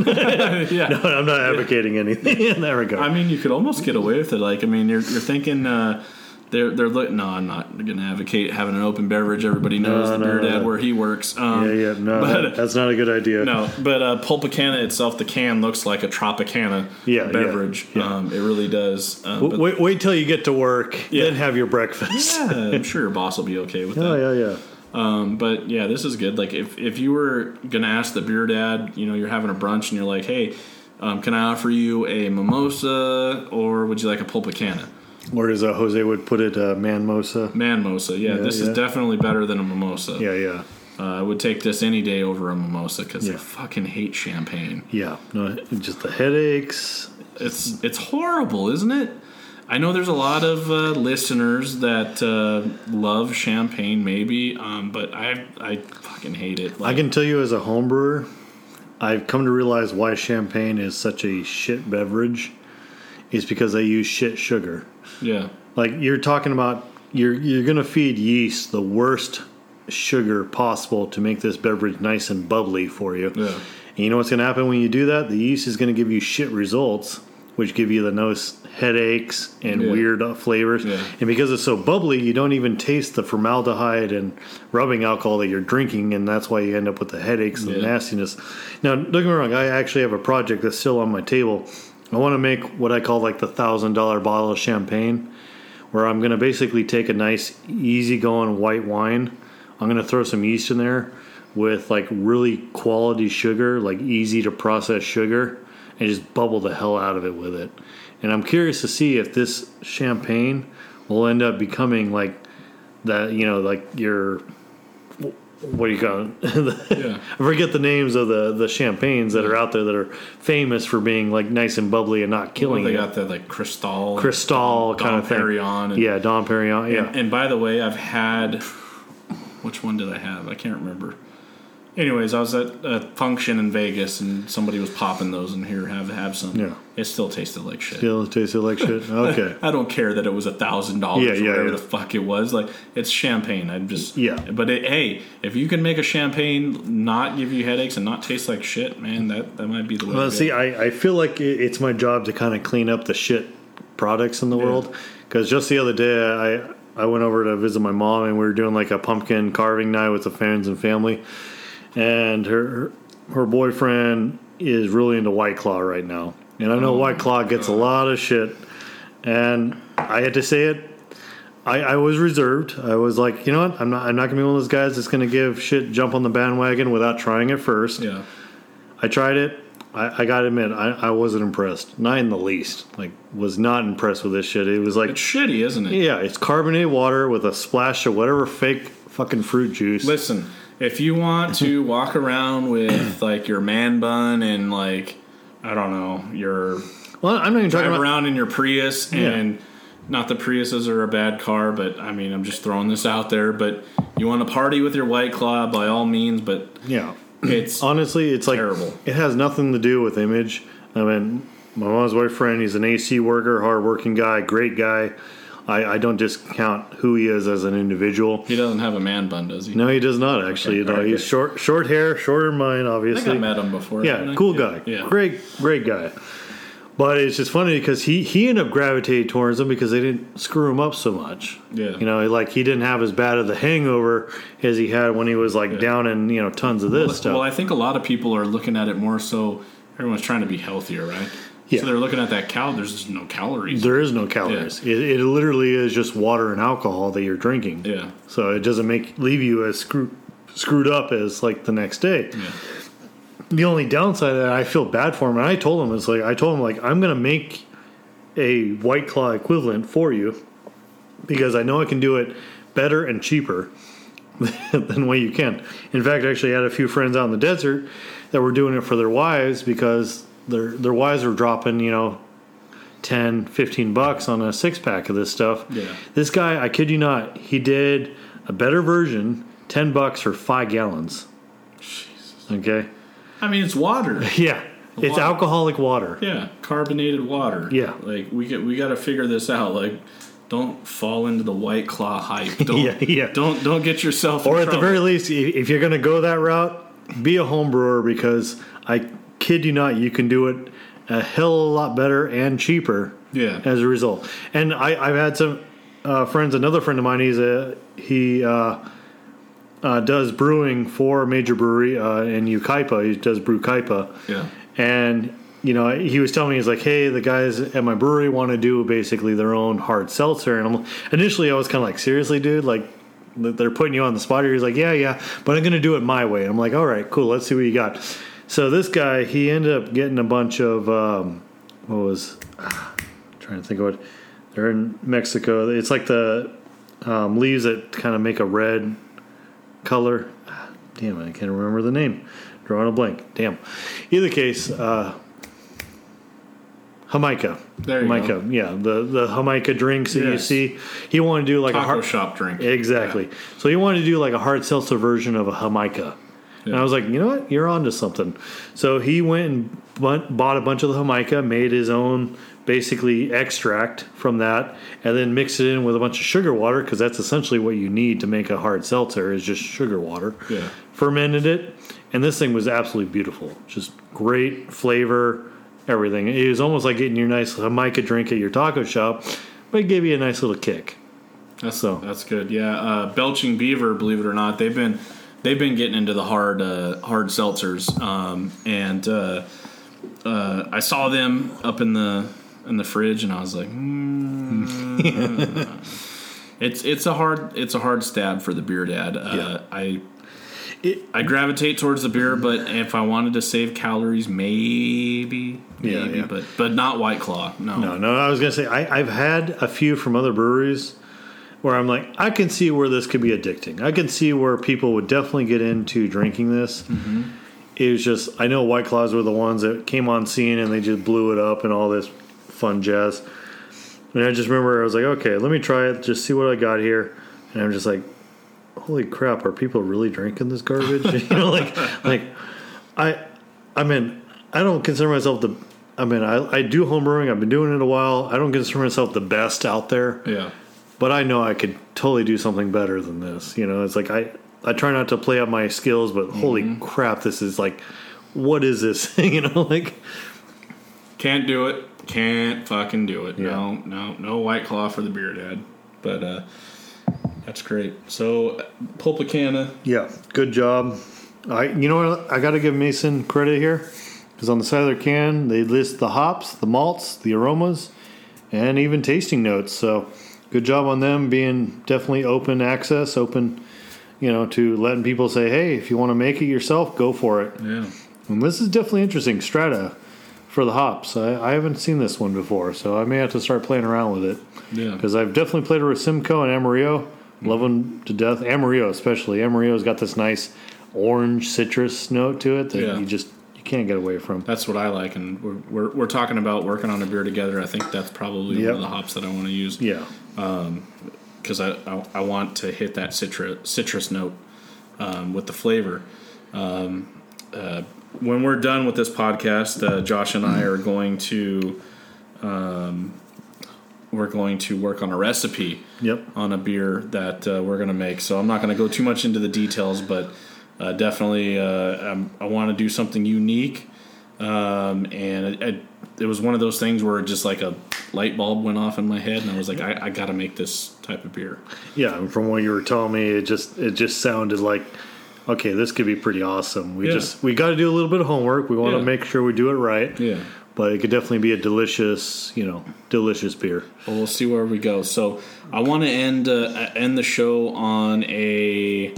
yeah, no, I'm not advocating anything in that regard. I mean, you could almost get away with it. Like, I mean, you're you're thinking uh, they're they're look. No, I'm not going to advocate having an open beverage. Everybody knows No, the no, beer dad no. where he works. Um, yeah, yeah, no, but- that's not a good idea. No, but uh, Pulpicana itself, the can looks like a Tropicana Yeah, yeah, beverage. yeah. Um, it really does. Um, W- but, wait, wait till you get to work, Yeah. then have your breakfast. yeah, *laughs* I'm sure your boss will be okay with Oh that. yeah, yeah. Um, but yeah, this is good. Like if, if you were gonna ask the beer dad, you know, you're having a brunch and you're like, hey, um, can I offer you a mimosa or would you like a Pulpicana? Or as uh, Jose would put it, uh, man mosa. Man mosa, yeah, Yeah, this yeah. is definitely better than a mimosa. Yeah, yeah, Uh, I would take this any day over a mimosa because I fucking hate champagne. yeah. No, just the headaches. It's it's horrible, isn't it? I know there's a lot of uh, listeners that uh, love champagne, maybe, um, but I I fucking hate it. I can tell you as a home brewer, I've come to realize why champagne is such a shit beverage. Is because they use shit sugar. yeah, Like you're talking about, you're you're gonna feed yeast the worst sugar possible to make this beverage nice and bubbly for you. yeah, And you know what's going to happen when you do that? The yeast is going to give you shit results, which give you the nose headaches and Yeah. weird uh, flavors. Yeah. And because it's so bubbly, you don't even taste the formaldehyde and rubbing alcohol that you're drinking, and that's why you end up with the headaches and the Yeah. nastiness. Now, don't get me wrong, I actually have a project that's still on my table. I want to make what I call like the thousand dollar bottle of champagne, where I'm going to basically take a nice, easygoing white wine. I'm going to throw some yeast in there with like really quality sugar, like easy to process sugar, and just bubble the hell out of it with it. And I'm curious to see if this champagne will end up becoming like that, you know, like your what do you call it? *laughs* Yeah. I forget the names of the the champagnes that are out there that are famous for being like nice and bubbly and not killing Well, they got that like Cristal, Crystal Dom kind of thing. Perignon, and, yeah, Dom Perignon. Yeah, And, and by the way, I've had which one did I have? I can't remember. Anyways, I was at a function in Vegas and somebody was popping those and here have have some. Yeah. It still tasted like shit. still tasted like shit. *laughs* Okay. I don't care that it was a thousand dollars Yeah, or yeah, whatever yeah. the fuck it was. Like it's champagne. I'm just Yeah. But it, hey, if you can make a champagne not give you headaches and not taste like shit, man, that that might be the way. Well, see. I, I feel like it- it's my job to kind of clean up the shit products in the world. Because just the other day, I I went over to visit my mom, and we were doing like a pumpkin carving night with the friends and family. And her her boyfriend is really into White Claw right now, and I know White oh Claw gets a lot of shit. And I had to say it. I, I was reserved. I was like, you know what? I'm not. I'm not gonna be one of those guys that's gonna give shit jump on the bandwagon without trying it first. yeah. I tried it. I, I gotta admit, I, I wasn't impressed. Not in the least. Like, was not impressed with this shit. It was like, It's shitty, isn't it? yeah, it's carbonated water with a splash of whatever fake fucking fruit juice. Listen, if you want to *laughs* walk around with like your man bun and like I don't know, your well, I'm not even talking about. around in your Prius Yeah. and not the Priuses are a bad car, but I mean I'm just throwing this out there. But you want to party with your white claw by all means, but Yeah, it's honestly, it's like Terrible. it has nothing to do with image. I mean, my mom's boyfriend, he's an AC worker, hardworking guy, great guy. I, I don't discount who he is as an individual. he doesn't have a man bun, does he? No, he does not actually. Okay, no, he's good. short, short hair, shorter than mine, I obviously. think I met him before. Yeah, I? cool guy. Yeah. Great, great guy. But it's just funny because he he ended up gravitating towards them because they didn't screw him up so much. Yeah. You know, like he didn't have as bad of the hangover as he had when he was like down in you know tons of this stuff. Well, I think a lot of people are looking at it more so everyone's trying to be healthier, right? Yeah. So they're looking at that cal. There's just no calories. there is no calories. It, it literally is just water and alcohol that you're drinking. yeah. So it doesn't make leave you as screwed screwed up as like the next day. Yeah. the only downside that I feel bad for him, and I told him is like I told him like I'm gonna make a white claw equivalent for you because I know I can do it better and cheaper *laughs* than what you can. In fact, I actually had a few friends out in the desert that were doing it for their wives because their their wives were dropping you know 10 15 bucks on a six pack of this stuff Yeah. this guy i kid you not he did a better version 10 bucks for five gallons Jesus. okay I mean, it's water. *laughs* yeah, it's Water. alcoholic water. Yeah, carbonated water. Yeah. like we get we got to figure this out. Like, don't fall into the white claw hype. *laughs* Don't, Yeah, yeah. Don't don't get yourself. Or at the very least, if you're going to go that route, be a home brewer because I kid you not, you can do it a hell of a lot better and cheaper. Yeah. As a result, and I, I've had some uh, friends. Another friend of mine, he's a he uh, uh, does brewing for a major brewery uh, in Yucaipa. He does brew Kaipa. Yeah. And you know, he was telling me he's like, "Hey, the guys at my brewery want to do basically their own hard seltzer." And I'm initially I was kind of like, "Seriously, dude? Like they're putting you on the spot?" Here. He's like, "Yeah, yeah, but I'm going to do it my way." I'm like, "All right, cool. Let's see what you got." So this guy, he ended up getting a bunch of um, what was *sighs* trying to think of it. They're in Mexico. It's like the um, leaves that kind of make a red color. Ah, *sighs* Damn, I can't remember the name. Drawing a blank. Damn. Either case, uh, Jamaica. There you Jamaica. Yeah, the the Jamaica drinks that you Yes. see. He wanted to do like a Taco hard shop drink. Exactly. So he wanted to do like a hard seltzer version of a Jamaica. And I was like, you know what? You're onto something. So he went and bought a bunch of the Jamaica, made his own basically extract from that, and then mixed it in with a bunch of sugar water because that's essentially what you need to make a hard seltzer is just sugar water. Yeah. Fermented it, and this thing was absolutely beautiful. Just great flavor, everything. It was almost like getting your nice Jamaica drink at your taco shop, but it gave you a nice little kick. That's So- that's good. Yeah, uh, Belching Beaver, believe it or not, they've been they've been getting into the hard uh, hard seltzers, um, and uh, uh, I saw them up in the in the fridge, and I was like, mm, it's it's a hard it's a hard stab for the beer dad. Uh, Yeah. I It- I gravitate towards the beer, but if I wanted to save calories, maybe, maybe, Yeah, yeah. but but not White Claw. No, No, no, I was gonna say I, I've had a few from other breweries where I'm like, I can see where this could be addicting. I can see where people would definitely get into drinking this. Mm-hmm. It was just I know White Claws were the ones that came on scene and they just blew it up and all this fun jazz. And I just remember I was like, okay, let me try it, just see what I got here. And I'm just like, holy crap, are people really drinking this garbage? *laughs* you know, like like I I mean, I don't consider myself the. I mean, I, I do home brewing. I've been doing it a while. I don't consider myself the best out there, yeah, but I know I could totally do something better than this. You know, it's like I I try not to play up my skills, but holy crap, this is like, what is this? *laughs* you know, like can't do it. Can't fucking do it. Yeah. No, no, no White Claw for the beer dad. But uh, that's great. So Pulpicana, yeah, good job. I you know what I got to give Mason credit here because on the side of their can they list the hops, the malts, the aromas, and even tasting notes. So good job on them being definitely open access, open, you know, to letting people say, hey, if you want to make it yourself, go for it. yeah, And this is definitely interesting. Strata for the hops. I, I haven't seen this one before, so I may have to start playing around with it yeah, because I've definitely played it with Simcoe and Amarillo. Love them to death. Amarillo, especially. Amarillo's got this nice orange citrus note to it that Yeah. you just you can't get away from. That's what I like, and we're, we're, we're talking about working on a beer together. I think that's probably Yep. one of the hops that I want to use Yeah, because I, I I want to hit that citrus citrus note um, with the flavor. Um, uh, when we're done with this podcast, uh, Josh and I are going to um, we're going to work on a recipe yep. on a beer that uh, we're going to make. So I'm not going to go too much into the details, but uh, definitely uh, I want to do something unique. Um, and it, it, it was one of those things where just like a light bulb went off in my head, and I was like, I, I got to make this type of beer. Yeah, and from what you were telling me, it just it just sounded like okay, this could be pretty awesome. We Yeah. just we got to do a little bit of homework. We want Yeah. to make sure we do it right. Yeah. But it could definitely be a delicious, you know, delicious beer. Well, we'll see where we go. So I want to end uh, end the show on a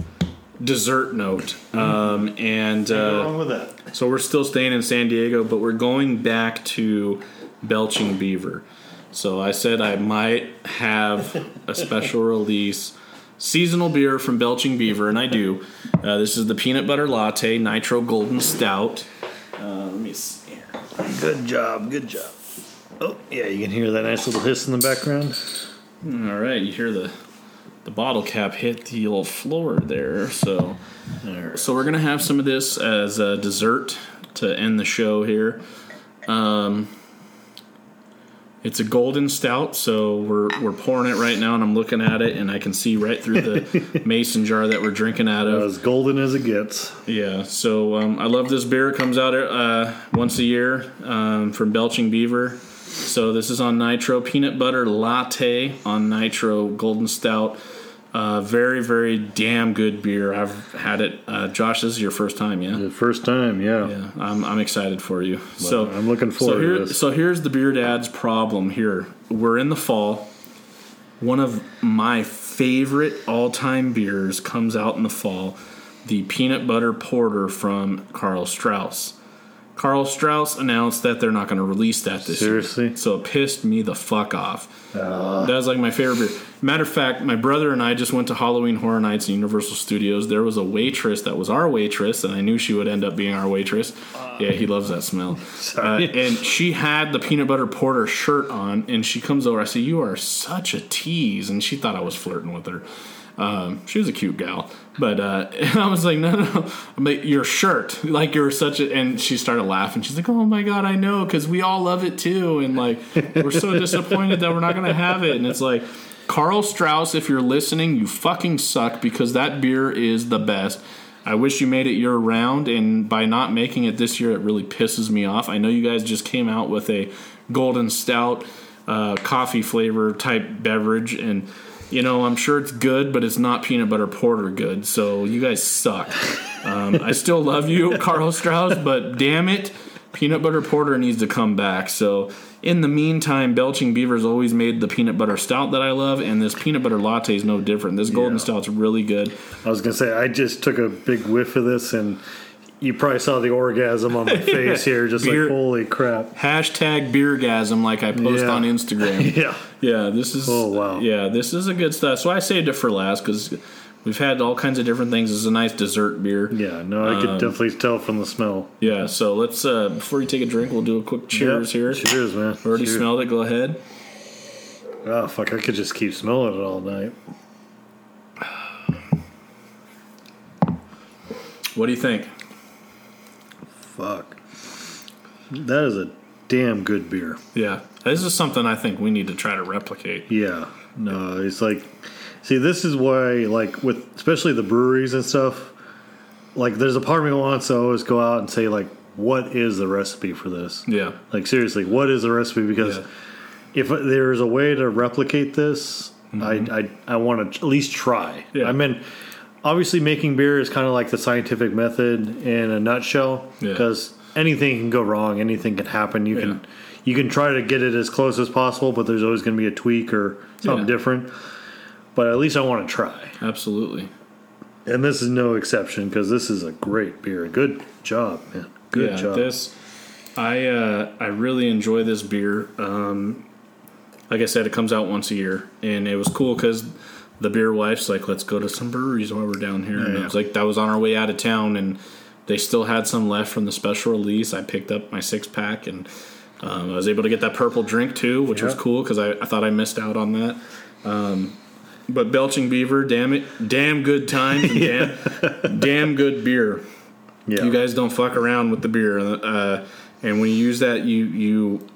dessert note, um, and uh, with that? So we're still staying in San Diego, but we're going back to Belching Beaver. So I said I might have a special *laughs* release seasonal beer from Belching Beaver, and I do. Uh, this is the peanut butter latte nitro golden stout. Uh, let me see here. Good job, good job. Oh yeah, you can hear that nice little hiss in the background. All right, you hear the the bottle cap hit the old floor there. So There. So we're gonna have some of this as a dessert to end the show here. Um, it's a golden stout, so we're we're pouring it right now, and I'm looking at it, and I can see right through the *laughs* mason jar that we're drinking out of. As golden as it gets. Yeah, so um, I love this beer. It comes out uh, once a year um, from Belching Beaver. So this is on Nitro Peanut Butter Latte on Nitro Golden Stout. Uh, very, very damn good beer. I've had it. Uh, Josh, this is your first time, yeah? The first time, yeah. Yeah, I'm, I'm excited for you. So I'm looking forward so to this. So here's the beer dad's problem. Here we're in the fall. One of my favorite all-time beers comes out in the fall, the peanut butter porter from Karl Strauss. Karl Strauss announced that they're not going to release that this Seriously? year. So it pissed me the fuck off. That was like my favorite beer. Matter of fact, my brother and I just went to Halloween Horror Nights in Universal Studios. There was a waitress that was our waitress, and I knew she would end up being our waitress. Yeah, he loves that smell. *laughs* Uh, and she had the peanut butter porter shirt on, and she comes over. I said, "You are such a tease," and she thought I was flirting with her. Um, she was a cute gal, but uh, *laughs* I was like, "No, no, no! I'm your shirt, like you're such a." And she started laughing. She's like, "Oh my god, I know, because we all love it too." And like, we're so *laughs* disappointed that we're not gonna have it. And it's like, Karl Strauss, if you're listening, you fucking suck because that beer is the best. I wish you made it year round, and by not making it this year, it really pisses me off. I know you guys just came out with a golden stout, uh, coffee flavor type beverage, and you know I'm sure it's good, but it's not peanut butter porter good. So you guys suck. Um, I still love you, *laughs* Karl Strauss, but damn it, peanut butter porter needs to come back. So in the meantime, Belching Beaver's always made the peanut butter stout that I love, and this peanut butter latte is no different. This golden Yeah. stout's really good. I was gonna say I just took a big whiff of this, and you probably saw the orgasm on my *laughs* face here. Just Beer- like holy crap! Hashtag beergasm, like I post Yeah. on Instagram. *laughs* Yeah, Yeah, this is. Oh, wow. Yeah, this is a good stuff. So I saved it for last because we've had all kinds of different things. It's a nice dessert beer. yeah. No, I could Um, definitely tell from the smell. Yeah. So let's uh, before you take a drink, we'll do a quick cheers Yep. here. Cheers, man. We already Cheers. smelled it. Go ahead. Oh fuck! I could just keep smelling it all night. What do you think? Fuck. That is a damn good beer. Yeah, this is something I think we need to try to replicate. Yeah. No, it's like, see, this is why, like, with especially the breweries and stuff, like, there's a part of me wants to always go out and say, like, what is the recipe for this? Yeah. Like, seriously, what is the recipe? Because Yeah. if there is a way to replicate this, I, I, I want to at least try. Mm-hmm. Yeah. I mean, obviously, making beer is kind of like the scientific method in a nutshell Yeah. because anything can go wrong, anything can happen. You Yeah. can you can try to get it as close as possible, but there's always going to be a tweak or something Yeah. different. But at least I want to try, Absolutely. and this is no exception because this is a great beer. Good job, man. Good yeah, job. this I uh, I really enjoy this beer. Um, like I said, it comes out once a year, and it was cool because the beer wife's like, "Let's go to some breweries while we're down here." And it Yeah. was like that was on our way out of town, and they still had some left from the special release. I picked up my six pack, and um, I was able to get that purple drink too, which was cool because I, I thought I missed out on that. Um, but Belching Beaver, damn it, damn good time, and *laughs* damn, damn good beer yeah. you guys don't fuck around with the beer uh, and when you use that you you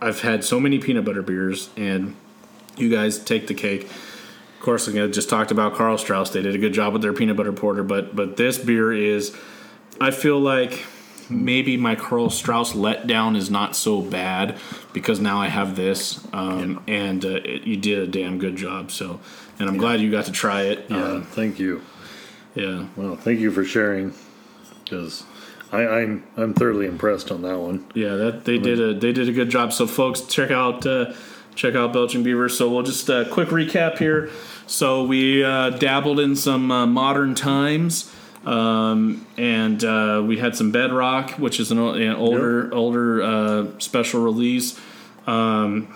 i've had so many peanut butter beers and you guys take the cake course i just talked about karl strauss they did a good job with their peanut butter porter but but this beer is i feel like maybe my karl strauss letdown is not so bad because now i have this um, and uh, it, you did a damn good job so and i'm glad you got to try it yeah. um, thank you. yeah Well, thank you for sharing because I'm I'm thoroughly impressed on that one. Yeah, that they did a they did a good job. So folks, check out uh, check out Belching Beaver. So we'll just uh, quick recap here. So we uh, dabbled in some uh, modern times, um, and uh, we had some Bedrock, which is an, o- an older older uh, special release. Um,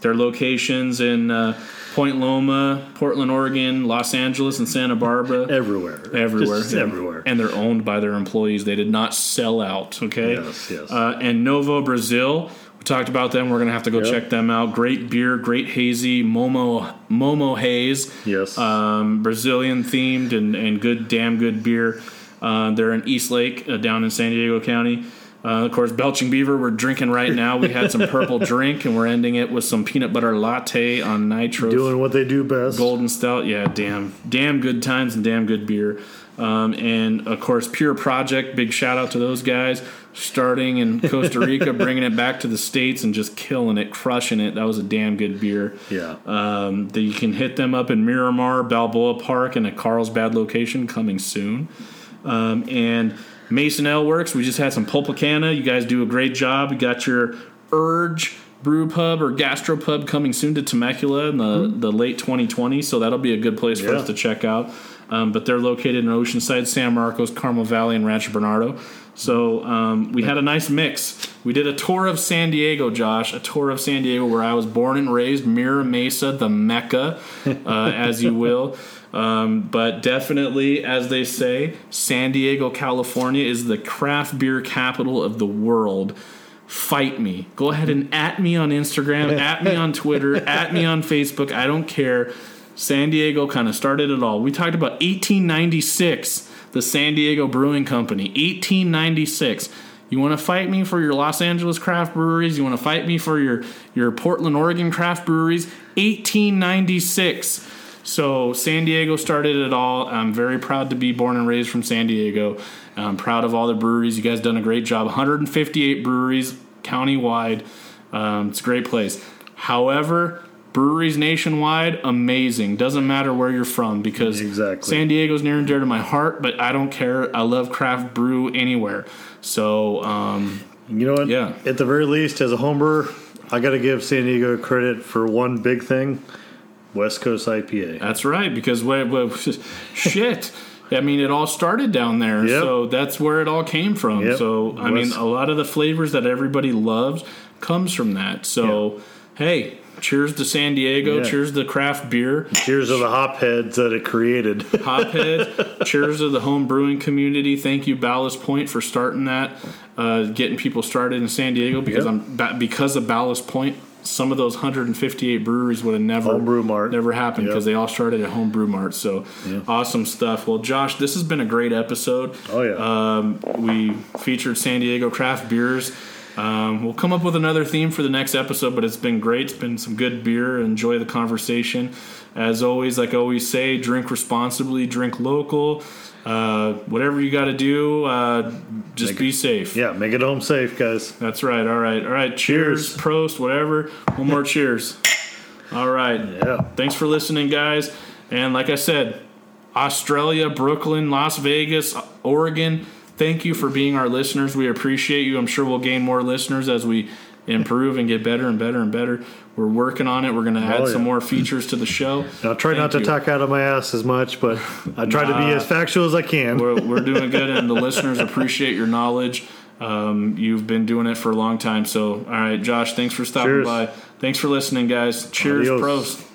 their locations in uh, Point Loma, Portland, Oregon, Los Angeles, and Santa Barbara Everywhere, everywhere, Just everywhere. and they're owned by their employees. They did not sell out. Okay, Yes, yes. Uh, and Novo Brazil, we talked about them. We're gonna have to go Yep. check them out. Great beer, great hazy Momo Momo haze. Yes. um, Brazilian themed and and good, damn good beer. Uh, they're in East Lake, uh, down in San Diego County. Uh, of course, Belching Beaver, we're drinking right now. We had some purple *laughs* drink, and we're ending it with some peanut butter latte on nitro Doing what they do best. Golden Stout, yeah, damn, damn good times and damn good beer. Um, and of course, Pure Project, big shout out to those guys. Starting in Costa Rica, bringing it back to the states and just killing it, crushing it. That was a damn good beer. Yeah. Um, that you can hit them up in Miramar, Balboa Park, and a Carlsbad location coming soon. Um, and Mason Ale Works, we just had some Pulpicana. You guys do a great job. You got your Urge Brew Pub or Gastro Pub coming soon to Temecula in the, the late 2020, so that'll be a good place for us to check out. Um, but they're located in Oceanside, San Marcos, Carmel Valley, and Rancho Bernardo. So um, we had a nice mix. We did a tour of San Diego, Josh, a tour of San Diego where I was born and raised, Mira Mesa, the Mecca, uh, as you will. Um, but definitely, as they say, San Diego, California is the craft beer capital of the world. Fight me. Go ahead and at me on Instagram, at me on Twitter, at me on Facebook. I don't care. San Diego kind of started it all. We talked about 1896, the San Diego Brewing Company. 1896. You want to fight me for your Los Angeles craft breweries? You want to fight me for your, your Portland, Oregon craft breweries? 1896. So San Diego started it all. I'm very proud to be born and raised from San Diego. I'm proud of all the breweries. You guys done a great job. 158 breweries countywide. Um, it's a great place. However, breweries nationwide, amazing. Doesn't matter where you're from because Exactly. San Diego's near and dear to my heart. But I don't care. I love craft brew anywhere. So um, You know what? Yeah. At the very least, as a home brewer, I got to give San Diego credit for one big thing: West Coast IPA. That's right, because what, what *laughs* shit. I mean, it all started down there, Yep. so that's where it all came from. Yep. So, I mean, a lot of the flavors that everybody loves comes from that. So, hey, cheers to San Diego. Yeah. Cheers to craft beer. Cheers to the hopheads that it created. *laughs* Hophead. cheers to the home brewing community. Thank you, Ballast Point, for starting that, uh, getting people started in San Diego. Because Yep. I'm because of Ballast Point, some of those 158 breweries would have never Homebrew Mart. never happened Yep. because they all started at Homebrew Mart. So awesome stuff. Well, Josh, this has been a great episode. Oh, yeah. Um, we featured San Diego craft beers. Um, we'll come up with another theme for the next episode, but it's been great. It's been some good beer. Enjoy the conversation. As always, like I always say, drink responsibly, drink local. Uh, whatever you got to do, uh, just be safe. yeah, make it home safe, guys. That's right. All right. All right. Cheers, Cheers. Prost, whatever. One more *laughs* cheers. All right. Yeah. Thanks for listening, guys. And like I said, Australia, Brooklyn, Las Vegas, Oregon, thank you for being our listeners. We appreciate you. I'm sure we'll gain more listeners as we improve and get better and better and better. We're working on it. We're going to add Oh, some more features to the show. *laughs* I'll try not to you. talk out of my ass as much, but I try to be as factual as I can. We're, *laughs* we're doing good, and the listeners appreciate your knowledge. Um, you've been doing it for a long time. So, all right, Josh, thanks for stopping Cheers. by. Thanks for listening, guys. Cheers, Adios. pros.